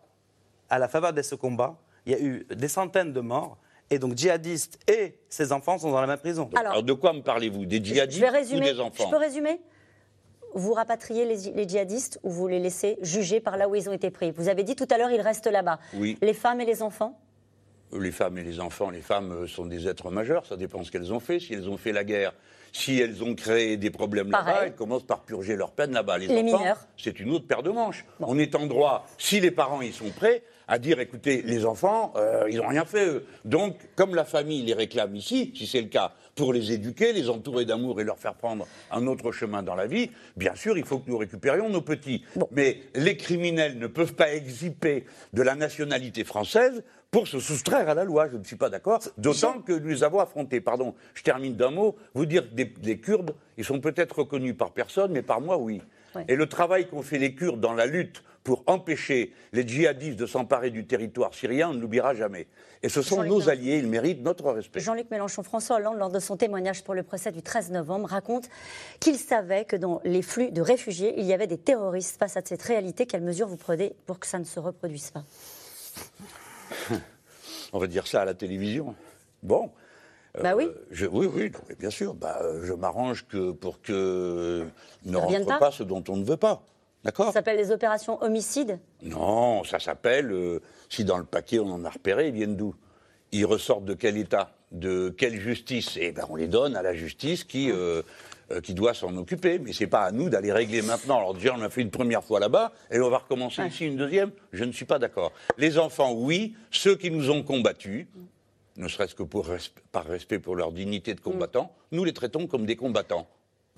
à la faveur de ce combat, il y a eu des centaines de morts. Et donc djihadistes et ses enfants sont dans la même prison. Alors- Alors de quoi me parlez-vous? Des Je djihadistes ou des enfants? Je peux résumer? Vous rapatriez les, les djihadistes ou vous les laissez juger par là où ils ont été pris? Vous avez dit tout à l'heure, ils restent là-bas. Oui. Les femmes et les enfants? Les femmes et les enfants, les femmes euh, sont des êtres majeurs, ça dépend ce qu'elles ont fait. Si elles ont fait la guerre, si elles ont créé des problèmes là-bas, elles commencent par purger leur peine là-bas. Les, Les enfants, mineurs. c'est une autre paire de manches. On est en droit, si les parents y sont prêts, à dire écoutez, les enfants, euh, ils n'ont rien fait eux. Donc, comme la famille les réclame ici, si c'est le cas, pour les éduquer, les entourer d'amour et leur faire prendre un autre chemin dans la vie, bien sûr, il faut que nous récupérions nos petits. Mais les criminels ne peuvent pas exciper de la nationalité française pour se soustraire à la loi. Je ne suis pas d'accord. D'autant que nous avons affrontés. Pardon, je termine d'un mot. Vous dire que des, les Kurdes, ils sont peut-être reconnus par personne, mais par moi, oui. Ouais. Et le travail qu'ont fait les Kurdes dans la lutte pour empêcher les djihadistes de s'emparer du territoire syrien, on ne l'oubliera jamais. Et ce sont nos alliés, ils méritent notre respect. Jean-Luc Mélenchon, François Hollande, lors de son témoignage pour le procès du 13 novembre, raconte qu'il savait que dans les flux de réfugiés, il y avait des terroristes. Face à cette réalité, quelles mesures vous prenez pour que ça ne se reproduise pas? On va dire ça à la télévision. Bon. Bah oui. Je, oui, bien sûr. Bah, euh, je m'arrange que pour que ne rentre pas? pas ce dont on ne veut pas. D'accord Ça s'appelle les opérations homicides? Non, ça s'appelle, euh, si dans le paquet on en a repéré, ils viennent d'où? Ils ressortent de quel État? De quelle justice? Eh ben, on les donne à la justice qui, euh, euh, qui doit s'en occuper. Mais c'est pas à nous d'aller régler maintenant. Alors déjà, on a fait une première fois là-bas, et on va recommencer ici une deuxième? Je ne suis pas d'accord. Les enfants, oui. Ceux qui nous ont combattus, ne serait-ce que pour par respect pour leur dignité de combattants, nous les traitons comme des combattants.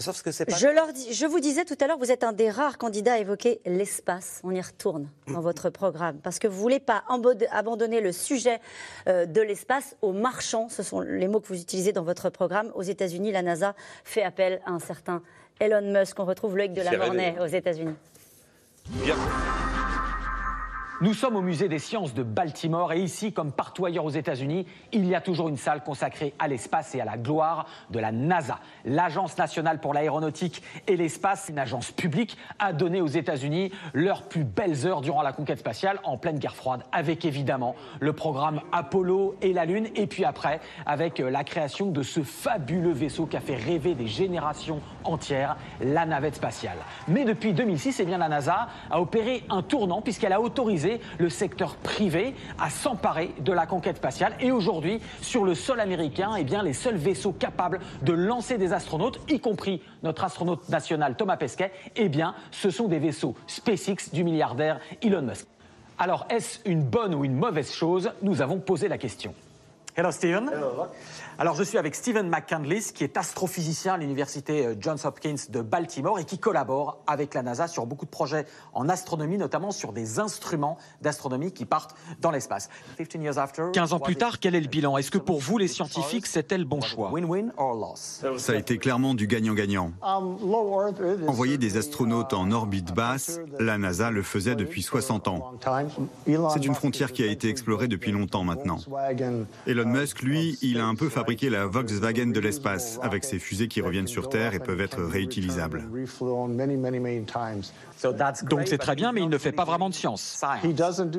Sauf que c'est Je, leur dis- je vous disais tout à l'heure, vous êtes un des rares candidats à évoquer l'espace. On y retourne dans votre programme. Parce que vous ne voulez pas abandonner le sujet euh, de l'espace aux marchands. Ce sont les mots que vous utilisez dans votre programme. Aux États-Unis, la NASA fait appel à un certain Elon Musk. On retrouve Loïc de la C'est Mornay révélé. aux États-Unis. Bien. Nous sommes au musée des sciences de Baltimore et ici, comme partout ailleurs aux États-Unis, il y a toujours une salle consacrée à l'espace et à la gloire de la NASA. L'Agence nationale pour l'aéronautique et l'espace, une agence publique, a donné aux États-Unis leurs plus belles heures durant la conquête spatiale en pleine guerre froide, avec évidemment le programme Apollo et la Lune, et puis après avec la création de ce fabuleux vaisseau qui a fait rêver des générations entières, la navette spatiale. Mais depuis 2006, eh bien, la NASA a opéré un tournant puisqu'elle a autorisé le secteur privé à s'emparer de la conquête spatiale. Et aujourd'hui, sur le sol américain, eh bien, les seuls vaisseaux capables de lancer des astronautes, y compris notre astronaute national Thomas Pesquet, eh bien, ce sont des vaisseaux SpaceX du milliardaire Elon Musk. Alors, est-ce une bonne ou une mauvaise chose? Nous avons posé la question. Hello Steven. Alors je suis avec Stephen McCandless qui est astrophysicien à l'université euh, Johns Hopkins de Baltimore et qui collabore avec la NASA sur beaucoup de projets en astronomie, notamment sur des instruments d'astronomie qui partent dans l'espace. 15 ans plus tard, quel est le bilan? Est-ce que pour vous les scientifiques c'était le bon choix? Win-win or loss? Ça a été clairement du gagnant-gagnant. Envoyer des astronautes en orbite basse, la NASA le faisait depuis 60 ans. C'est une frontière qui a été explorée depuis longtemps maintenant. Elon Musk, lui, il a un peu fabriqué la Volkswagen de l'espace, avec ses fusées qui reviennent sur Terre et peuvent être réutilisables. Donc c'est très bien, mais il ne fait pas vraiment de science.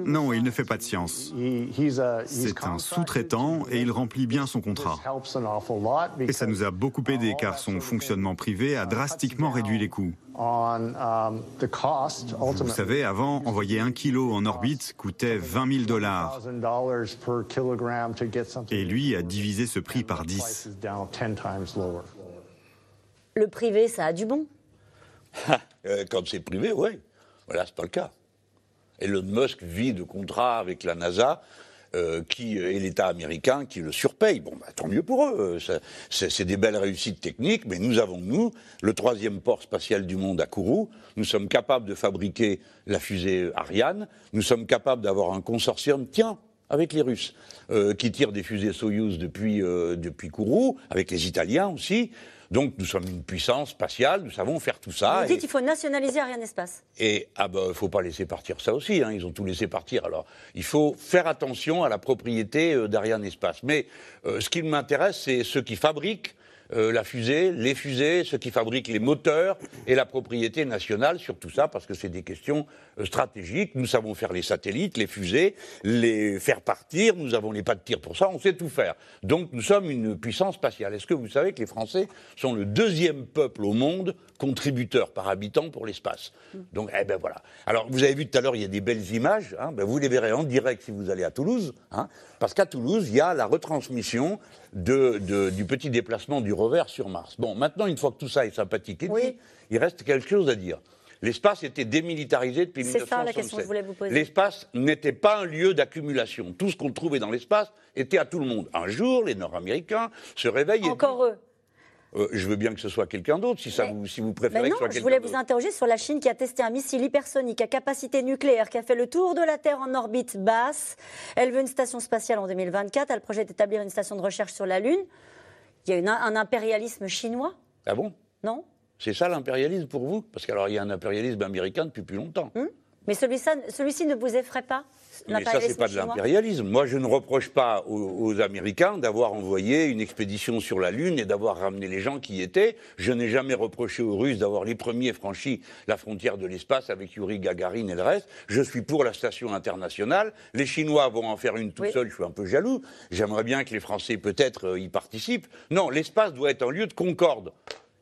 Non, il ne fait pas de science. C'est un sous-traitant et il remplit bien son contrat. Et ça nous a beaucoup aidé car son fonctionnement privé a drastiquement réduit les coûts. Vous savez, avant, envoyer un kilo en orbite coûtait 20 000 dollars. Et lui a divisé ce prix par 10. Le privé, ça a du bon. Euh, Quand c'est privé, oui. Voilà, c'est pas le cas. Elon Musk vit de contrats avec la NASA. euh, qui, et l'État américain qui le surpaye. Bon, bah, tant mieux pour eux. C'est des belles réussites techniques, mais nous avons, nous, le troisième port spatial du monde à Kourou. Nous sommes capables de fabriquer la fusée Ariane. Nous sommes capables d'avoir un consortium, tiens, avec les Russes, euh, qui tirent des fusées Soyouz depuis, euh, depuis Kourou, avec les Italiens aussi. Donc nous sommes une puissance spatiale, nous savons faire tout ça. Vous dites qu'il faut nationaliser Ariane Espace. et ah ben, faut pas laisser partir ça aussi. hein, ils ont tout laissé partir. Alors, il faut faire attention à la propriété euh, d'Ariane Espace. Mais euh, ce qui m'intéresse, c'est ceux qui fabriquent euh, la fusée, les fusées, ceux qui fabriquent les moteurs et la propriété nationale sur tout ça, parce que c'est des questions euh, stratégiques. Nous savons faire les satellites, les fusées, les faire partir. Nous avons les pas de tir pour ça. On sait tout faire. Donc, nous sommes une puissance spatiale. Est-ce que vous savez que les Français sont le deuxième peuple au monde contributeur par habitant pour l'espace? Donc, eh ben voilà. Alors, vous avez vu tout à l'heure, il y a des belles images. hein, ben vous les verrez en direct si vous allez à Toulouse. hein, parce qu'à Toulouse, il y a la retransmission de, de- du petit déplacement du rover sur Mars. Bon, maintenant, une fois que tout ça est sympathique et dit, il reste quelque chose à dire. L'espace était démilitarisé depuis C'est ça, la 1967. question que je voulais vous poser. L'espace n'était pas un lieu d'accumulation. Tout ce qu'on trouvait dans l'espace était à tout le monde. Un jour, les Nord-Américains se réveillent et Encore eux. Euh, je veux bien que ce soit quelqu'un d'autre, si, ça vous, si vous préférez Ben que non, ce soit je voulais vous interroger sur la Chine qui a testé un missile hypersonique à capacité nucléaire qui a fait le tour de la Terre en orbite basse. Elle veut une station spatiale en 2024. Elle projette d'établir une station de recherche sur la Lune. Il y a une- un impérialisme chinois, Ah bon? Non C'est ça l'impérialisme pour vous? Parce qu'alors il y a un impérialisme américain depuis plus longtemps. Mais celui-ci celui-ci ne vous effraie pas? Mais ça, c'est pas de l'impérialisme. Moi, je ne reproche pas aux, aux Américains d'avoir envoyé une expédition sur la Lune et d'avoir ramené les gens qui y étaient. Je n'ai jamais reproché aux Russes d'avoir les premiers franchi la frontière de l'espace avec Yuri Gagarin et le reste. Je suis pour la station internationale. Les Chinois vont en faire une tout Oui. seul. Je suis un peu jaloux. J'aimerais bien que les Français, peut-être, euh, y participent. Non, l'espace doit être un lieu de concorde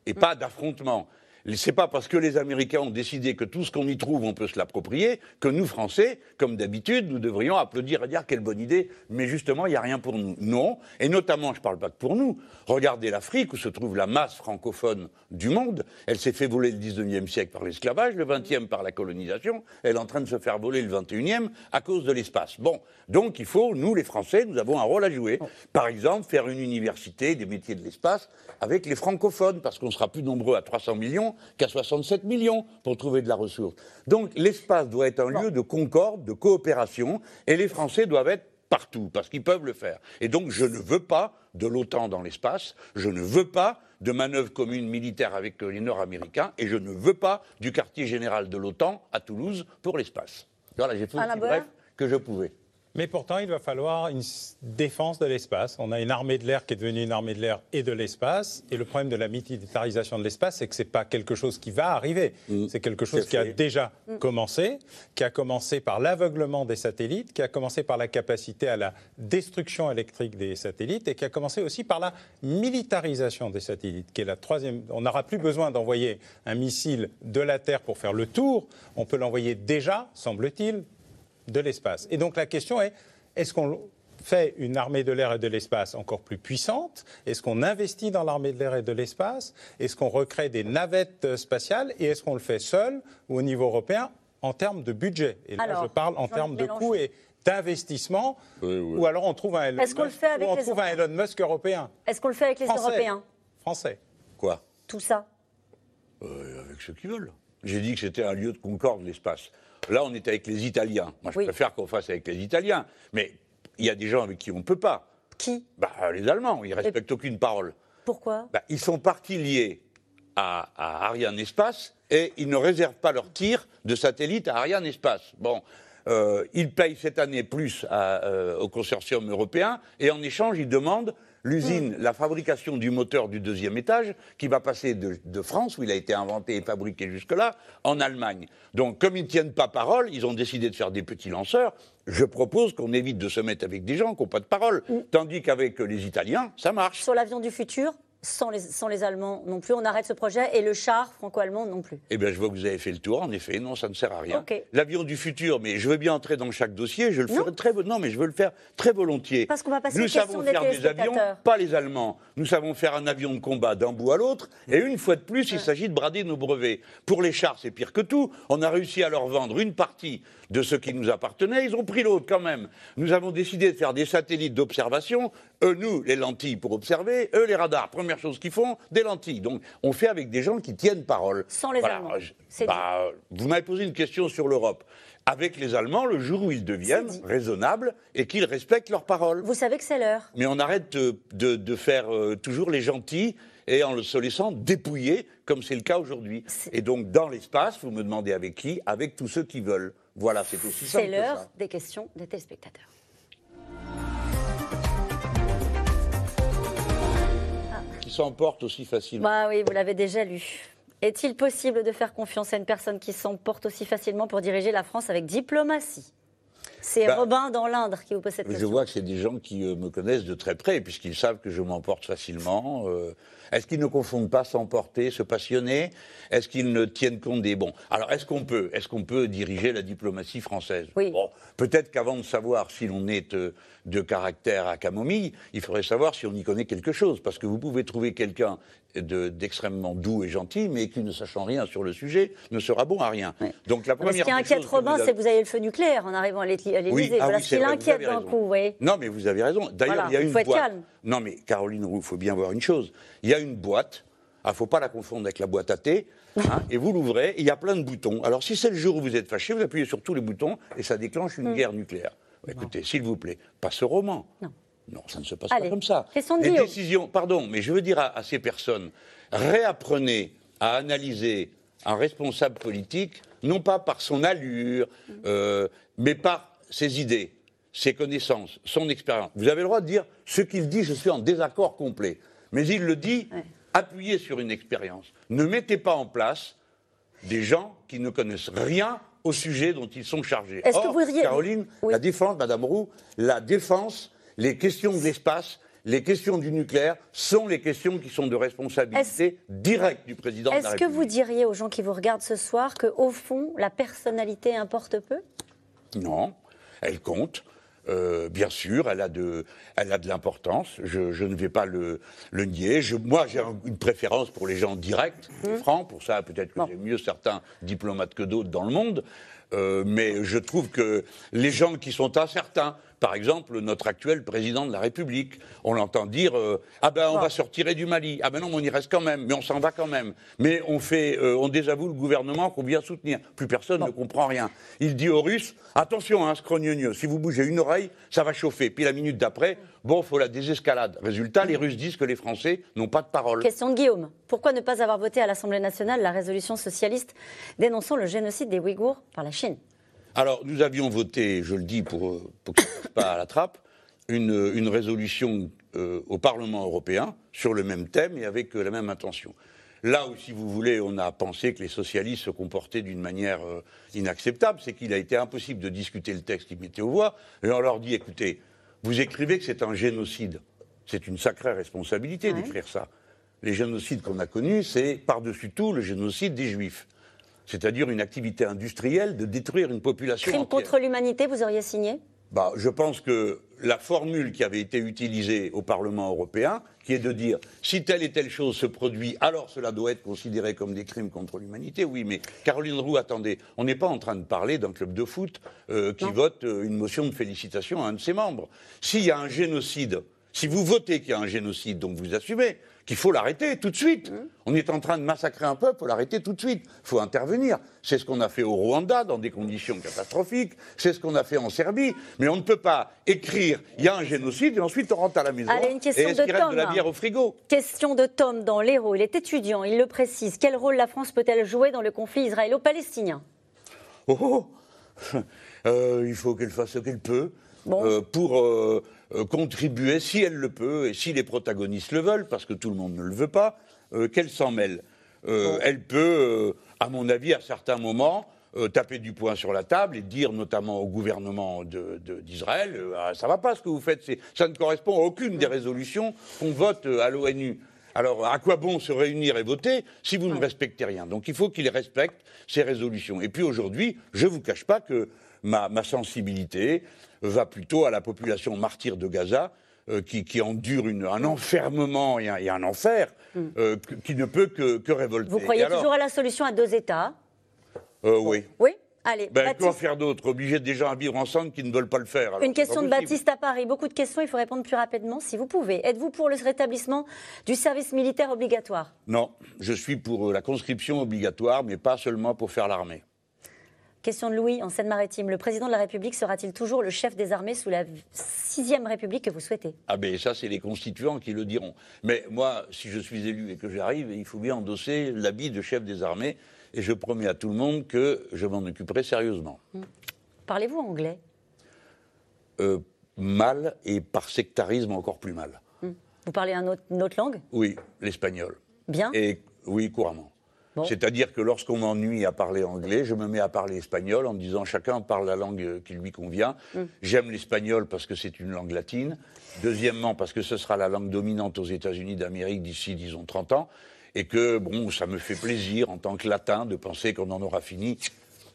et pas d'affrontement. C'est pas parce que les Américains ont décidé que tout ce qu'on y trouve, on peut se l'approprier, que nous, Français, comme d'habitude, nous devrions applaudir et dire quelle bonne idée, mais justement, il n'y a rien pour nous. Non, et notamment, je ne parle pas que pour nous. Regardez l'Afrique, où se trouve la masse francophone du monde. Elle s'est fait voler le 19e siècle par l'esclavage, le 20e par la colonisation, elle est en train de se faire voler le 21e à cause de l'espace. Bon, donc il faut, nous, les Français, nous avons un rôle à jouer. Par exemple, faire une université des métiers de l'espace avec les francophones, parce qu'on sera plus nombreux à 300 millions qu'à 67 millions pour trouver de la ressource. Donc l'espace doit être un lieu de concorde, de coopération, et les Français doivent être partout, parce qu'ils peuvent le faire. Et donc je ne veux pas de l'OTAN dans l'espace, je ne veux pas de manœuvres communes militaires avec les Nord-Américains, et je ne veux pas du quartier général de l'OTAN à Toulouse pour l'espace. Voilà, j'ai fait aussi bref que je pouvais. Mais pourtant, il va falloir une défense de l'espace. On a une armée de l'air qui est devenue une armée de l'air et de l'espace. Et le problème de la militarisation de l'espace, c'est que ce n'est pas quelque chose qui va arriver. C'est quelque chose qui a déjà commencé, qui a commencé par l'aveuglement des satellites, qui a commencé par la capacité à la destruction électrique des satellites et qui a commencé aussi par la militarisation des satellites, qui est la troisième. On n'aura plus besoin d'envoyer un missile de la Terre pour faire le tour. On peut l'envoyer déjà, semble-t-il, de l'espace. Et donc la question est, est-ce qu'on fait une armée de l'air et de l'espace encore plus puissante? Est-ce qu'on investit dans l'armée de l'air et de l'espace? Est-ce qu'on recrée des navettes euh, spatiales? Et est-ce qu'on le fait seul ou au niveau européen en termes de budget? Et là, Alors, je parle en termes de coûts et d'investissement. Ou alors on trouve un Elon, Est-ce qu'on le Musk, fait avec ou on les trouve un Elon Musk européen. Est-ce qu'on le fait avec les Français. Européens? Français. Quoi? Tout ça Euh, Avec ceux qui veulent. J'ai dit que c'était un lieu de concorde, l'espace. Là, on est avec les Italiens. Moi, je préfère qu'on fasse avec les Italiens. Mais il y a des gens avec qui on ne peut pas. Qui? Bah, Les Allemands. Ils ne respectent aucune parole. Pourquoi? Bah, ils sont partis liés à, à Ariane Espace et ils ne réservent pas leur tir de satellite à Ariane Espace. Bon, euh, ils payent cette année plus à, euh, au consortium européen et en échange, ils demandent l'usine, la fabrication du moteur du deuxième étage qui va passer de, de France, où il a été inventé et fabriqué jusque-là, en Allemagne. Donc, comme ils ne tiennent pas parole, ils ont décidé de faire des petits lanceurs. Je propose qu'on évite de se mettre avec des gens qui n'ont pas de parole. Tandis qu'avec les Italiens, ça marche. Sur l'avion du futur, sans les, sans les Allemands non plus, on arrête ce projet et le char franco-allemand non plus. Eh bien, je vois que vous avez fait le tour. En effet, non, ça ne sert à rien. L'avion du futur, mais je veux bien entrer dans chaque dossier. Je le ferai très non, mais je veux le faire très volontiers. Parce qu'on va passer Nous savons des faire des avions, pas les Allemands. Nous savons faire un avion de combat d'un bout à l'autre. Et une fois de plus, il s'agit de brader nos brevets. Pour les chars, c'est pire que tout. On a réussi à leur vendre une partie de ce qui nous appartenait. Ils ont pris l'autre quand même. Nous avons décidé de faire des satellites d'observation. Eux, nous, les lentilles pour observer. Eux, les radars. Première chose qu'ils font, des lentilles. Donc, on fait avec des gens qui tiennent parole. Sans les Voilà. Allemands. Bah, vous m'avez posé une question sur l'Europe. Avec les Allemands, le jour où ils deviennent raisonnables et qu'ils respectent leurs paroles. Vous savez que c'est l'heure. Mais on arrête de, de- de faire euh, toujours les gentils et en le se laissant dépouiller, comme c'est le cas aujourd'hui. Et donc, dans l'espace, vous me demandez avec qui? Avec tous ceux qui veulent. Voilà, c'est aussi simple C'est l'heure des questions des téléspectateurs. Qui s'emportent aussi facilement. Bah oui, vous l'avez déjà lu. Est-il possible de faire confiance à une personne qui s'emporte aussi facilement pour diriger la France avec diplomatie? C'est Bah, Robin dans l'Indre qui vous pose cette Je question. vois que c'est des gens qui euh, me connaissent de très près, puisqu'ils savent que je m'emporte facilement. Euh, est-ce qu'ils ne confondent pas s'emporter, se passionner? Est-ce qu'ils ne tiennent compte des bons Alors, est-ce qu'on peut, est-ce qu'on peut diriger la diplomatie française? Bon, peut-être qu'avant de savoir si l'on est euh, de caractère à camomille, il faudrait savoir si on y connaît quelque chose, parce que vous pouvez trouver quelqu'un de- d'extrêmement doux et gentil, mais qui ne sachant rien sur le sujet ne sera bon à rien. Donc, la Mais première ce qui inquiète Robin, c'est que vous avez le feu nucléaire en arrivant à l'Élysée. l'Élysée. ah voilà oui, ce qui l'inquiète d'un coup, voyez. Non, mais vous avez raison. D'ailleurs, Voilà, il y a il une faut être boîte. calme. Non, mais Caroline Roux, il faut bien voir une chose. Il y a une boîte. Il ne faut pas la confondre avec la boîte à thé. hein, et vous l'ouvrez, il y a plein de boutons. Alors, si c'est le jour où vous êtes fâché, vous appuyez sur tous les boutons et ça déclenche une Mm. guerre nucléaire. Écoutez, s'il vous plaît, pas ce roman. Non. Non, ça ne se passe Allez, pas comme ça. Les décisions, pardon, mais je veux dire à, à ces personnes, réapprenez à analyser un responsable politique, non pas par son allure, euh, mais par ses idées, ses connaissances, son expérience. Vous avez le droit de dire ce qu'il dit, je suis en désaccord complet. Mais il le dit appuyé sur une expérience. Ne mettez pas en place des gens qui ne connaissent rien au sujet dont ils sont chargés. Est-ce que vous diriez- Caroline, la défense, Madame Roux, la défense, les questions de l'espace, les questions du nucléaire sont les questions qui sont de responsabilité directe du président de la Est-ce que vous diriez aux gens qui vous regardent ce soir que, au fond, la personnalité importe peu? Non, elle compte. Euh, bien sûr, elle a de, elle a de l'importance. Je, je ne vais pas le, le nier. Je- moi, j'ai un- une préférence pour les gens directs, Mmh. francs. Pour ça, peut-être que j'aime mieux certains diplomates que d'autres dans le monde. Euh, mais je trouve que les gens qui sont incertains, par exemple notre actuel président de la République, on l'entend dire euh, ah ben on va se retirer du Mali, ah ben non mais on y reste quand même, mais on s'en va quand même, mais on fait, euh, on désavoue le gouvernement qu'on vient soutenir. Plus personne ne comprend rien. Il dit aux Russes attention hein, scrogneux, si vous bougez une oreille, ça va chauffer. Puis la minute d'après, bon faut la désescalade. Résultat, les Russes disent que les Français n'ont pas de parole. Question de Guillaume. Pourquoi ne pas avoir voté à l'Assemblée nationale la résolution socialiste dénonçant le génocide des Ouïghours par la Chine? Alors, nous avions voté, je le dis pour, euh, pour que ça ne passe pas à la trappe, une, une résolution euh, au Parlement européen sur le même thème et avec euh, la même intention. Là où, si vous voulez, on a pensé que les socialistes se comportaient d'une manière euh, inacceptable, c'est qu'il a été impossible de discuter le texte qu'ils mettaient aux voix, et on leur dit, écoutez, vous écrivez que c'est un génocide. C'est une sacrée responsabilité d'écrire ça. Les génocides qu'on a connus, c'est par-dessus tout le génocide des Juifs. C'est-à-dire une activité industrielle de détruire une population Crime entière. contre l'humanité, vous auriez signé? Bah, je pense que la formule qui avait été utilisée au Parlement européen, qui est de dire si telle et telle chose se produit, alors cela doit être considéré comme des crimes contre l'humanité, oui, mais Caroline Roux, attendez, on n'est pas en train de parler d'un club de foot euh, qui vote euh, une motion de félicitation à un de ses membres. S'il y a un génocide, si vous votez qu'il y a un génocide, donc vous assumez qu'il faut l'arrêter tout de suite. On est en train de massacrer un peuple, il faut l'arrêter tout de suite. Il faut intervenir. C'est ce qu'on a fait au Rwanda dans des conditions catastrophiques. C'est ce qu'on a fait en Serbie. Mais on ne peut pas écrire il y a un génocide et ensuite on rentre à la maison. Allez, une question et est-ce de la Tom. bière au frigo? Question de Tom dans l'Hérault. Il est étudiant, il le précise. Quel rôle la France peut-elle jouer dans le conflit israélo-palestinien? Oh, oh. Euh, il faut qu'elle fasse ce qu'elle peut euh, pour euh, contribuer, si elle le peut, et si les protagonistes le veulent, parce que tout le monde ne le veut pas, euh, qu'elle s'en mêle. Euh, Elle peut, euh, à mon avis, à certains moments, euh, taper du poing sur la table et dire notamment au gouvernement d'Israël, euh, Ah, ça va pas ce que vous faites, ça ne correspond à aucune des résolutions qu'on vote euh, à l'ONU. Alors, à quoi bon se réunir et voter si vous ne respectez rien? Donc, il faut qu'il respecte ces résolutions. Et puis aujourd'hui, je ne vous cache pas que ma, ma sensibilité va plutôt à la population martyre de Gaza, euh, qui, qui endure une- un enfermement et un, et un enfer euh, que- qui ne peut que, que révolter. Vous croyez alors, toujours à la solution à deux États? Euh, Oui. Oui? Allez, Ben, Baptiste, quoi faire d'autre? Obliger des gens à vivre ensemble qui ne veulent pas le faire. alors une question de. Baptiste à Paris. Beaucoup de questions, il faut répondre plus rapidement si vous pouvez. Êtes-vous pour le rétablissement du service militaire obligatoire? Non, je suis pour euh, la conscription obligatoire, mais pas seulement pour faire l'armée. Question de Louis, en Seine-Maritime. Le président de la République sera-t-il toujours le chef des armées sous la sixième République que vous souhaitez? Ah ben ça, c'est les constituants qui le diront. Mais moi, si je suis élu et que j'arrive, il faut bien endosser l'habit de chef des armées, et je promets à tout le monde que je m'en occuperai sérieusement. Parlez-vous anglais? Euh, mal et par sectarisme encore plus mal. Vous parlez un autre- une autre langue? Oui, l'espagnol. Bien Et oui, couramment. C'est-à-dire que lorsqu'on m'ennuie à parler anglais, je me mets à parler espagnol en me disant chacun parle la langue euh, qui lui convient. Mm. J'aime l'espagnol parce que c'est une langue latine. Deuxièmement, parce que ce sera la langue dominante aux États-Unis d'Amérique d'ici, disons, 30 ans. Et que, bon, ça me fait plaisir en tant que latin de penser qu'on en aura fini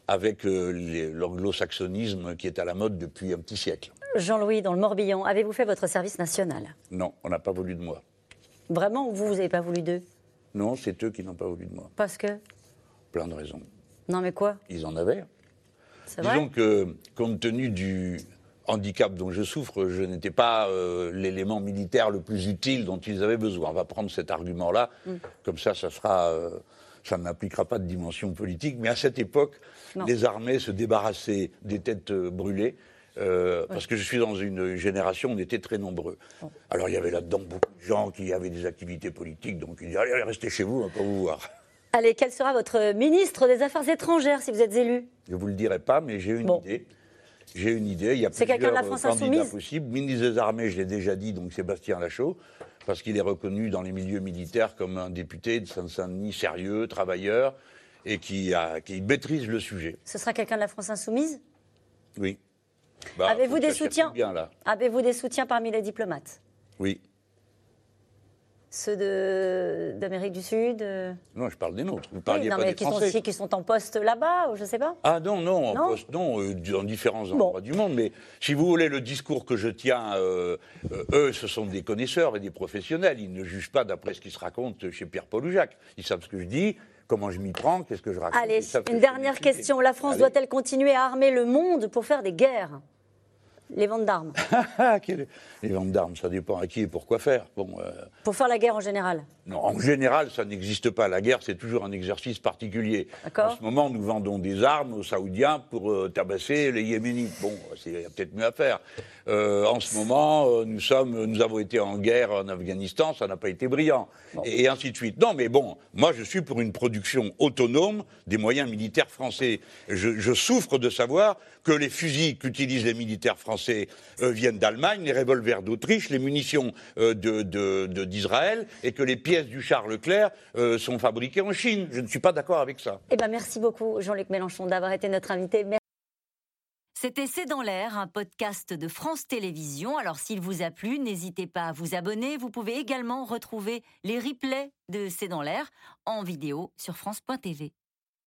avec euh, l'anglo-saxonisme qui est à la mode depuis un petit siècle. Jean-Louis, dans le Morbihan, avez-vous fait votre service national? Non, on n'a pas voulu de moi. Vraiment ou vous, vous n'avez pas voulu d'eux? Non, c'est eux qui n'ont pas voulu de moi. Parce que Plein de raisons. Non, mais quoi? Ils en avaient. C'est Disons que, compte tenu du handicap dont je souffre, je n'étais pas euh, l'élément militaire le plus utile dont ils avaient besoin. On va prendre cet argument-là, Mm. comme ça, ça sera, euh, ça n'impliquera pas de dimension politique. Mais à cette époque, Non. les armées se débarrassaient des têtes euh, brûlées. Euh, Parce que je suis dans une génération, où on était très nombreux. Alors il y avait là-dedans beaucoup de gens qui avaient des activités politiques, donc ils disaient allez, allez, restez chez vous, on va pas vous voir. Allez, quel sera votre ministre des Affaires étrangères si vous êtes élu? Je vous le dirai pas, mais j'ai une idée. J'ai une idée. Il y a C'est quelqu'un de la France candidats insoumise possibles. Ministre des Armées, je l'ai déjà dit, donc Sébastien Lachaud, parce qu'il est reconnu dans les milieux militaires comme un député de Saint-Denis sérieux, travailleur, et qui, a, qui maîtrise le sujet. Ce sera quelqu'un de la France insoumise? Oui. Bah, Avez-vous des soutiens bien, là. Avez-vous des soutiens parmi les diplomates? Oui. Ceux d'Amérique du Sud euh, Non, je parle des nôtres. Vous oui, non, pas mais des qui sont Français. qui sont en poste là-bas, ou je sais pas. Ah non, non, en Non poste, non, euh, dans différents endroits du monde. Mais si vous voulez, le discours que je tiens, euh, euh, eux, ce sont des connaisseurs et des professionnels. Ils ne jugent pas d'après ce qui se raconte chez Pierre-Paul ou Jacques. Ils savent ce que je dis, comment je m'y prends, qu'est-ce que je raconte. Allez, que une dernière question. La France doit-elle continuer à armer le monde pour faire des guerres? Les ventes d'armes. Ah, Les ventes d'armes, ça dépend à qui et pourquoi faire. Bon, euh, Pour faire la guerre en général. non, en général, ça n'existe pas. La guerre, c'est toujours un exercice particulier. En ce moment, nous vendons des armes aux Saoudiens pour euh, tabasser les Yéménites. Bon, il y a peut-être mieux à faire. Euh, en ce moment, nous, sommes, nous avons été en guerre en Afghanistan, ça n'a pas été brillant. Et, et ainsi de suite. Non, mais bon, moi, je suis pour une production autonome des moyens militaires français. Je, je souffre de savoir que les fusils qu'utilisent les militaires français euh, viennent d'Allemagne, les revolvers d'Autriche, les munitions euh, de- de- de- d'Israël, et que les pièces du char Leclerc euh, sont fabriquées en Chine. Je ne suis pas d'accord avec ça. Eh ben, merci beaucoup, Jean-Luc Mélenchon, d'avoir été notre invité. Merci. C'était C'est dans l'air, un podcast de France Télévisions. Alors s'il vous a plu, n'hésitez pas à vous abonner. Vous pouvez également retrouver les replays de C'est dans l'air en vidéo sur France.tv.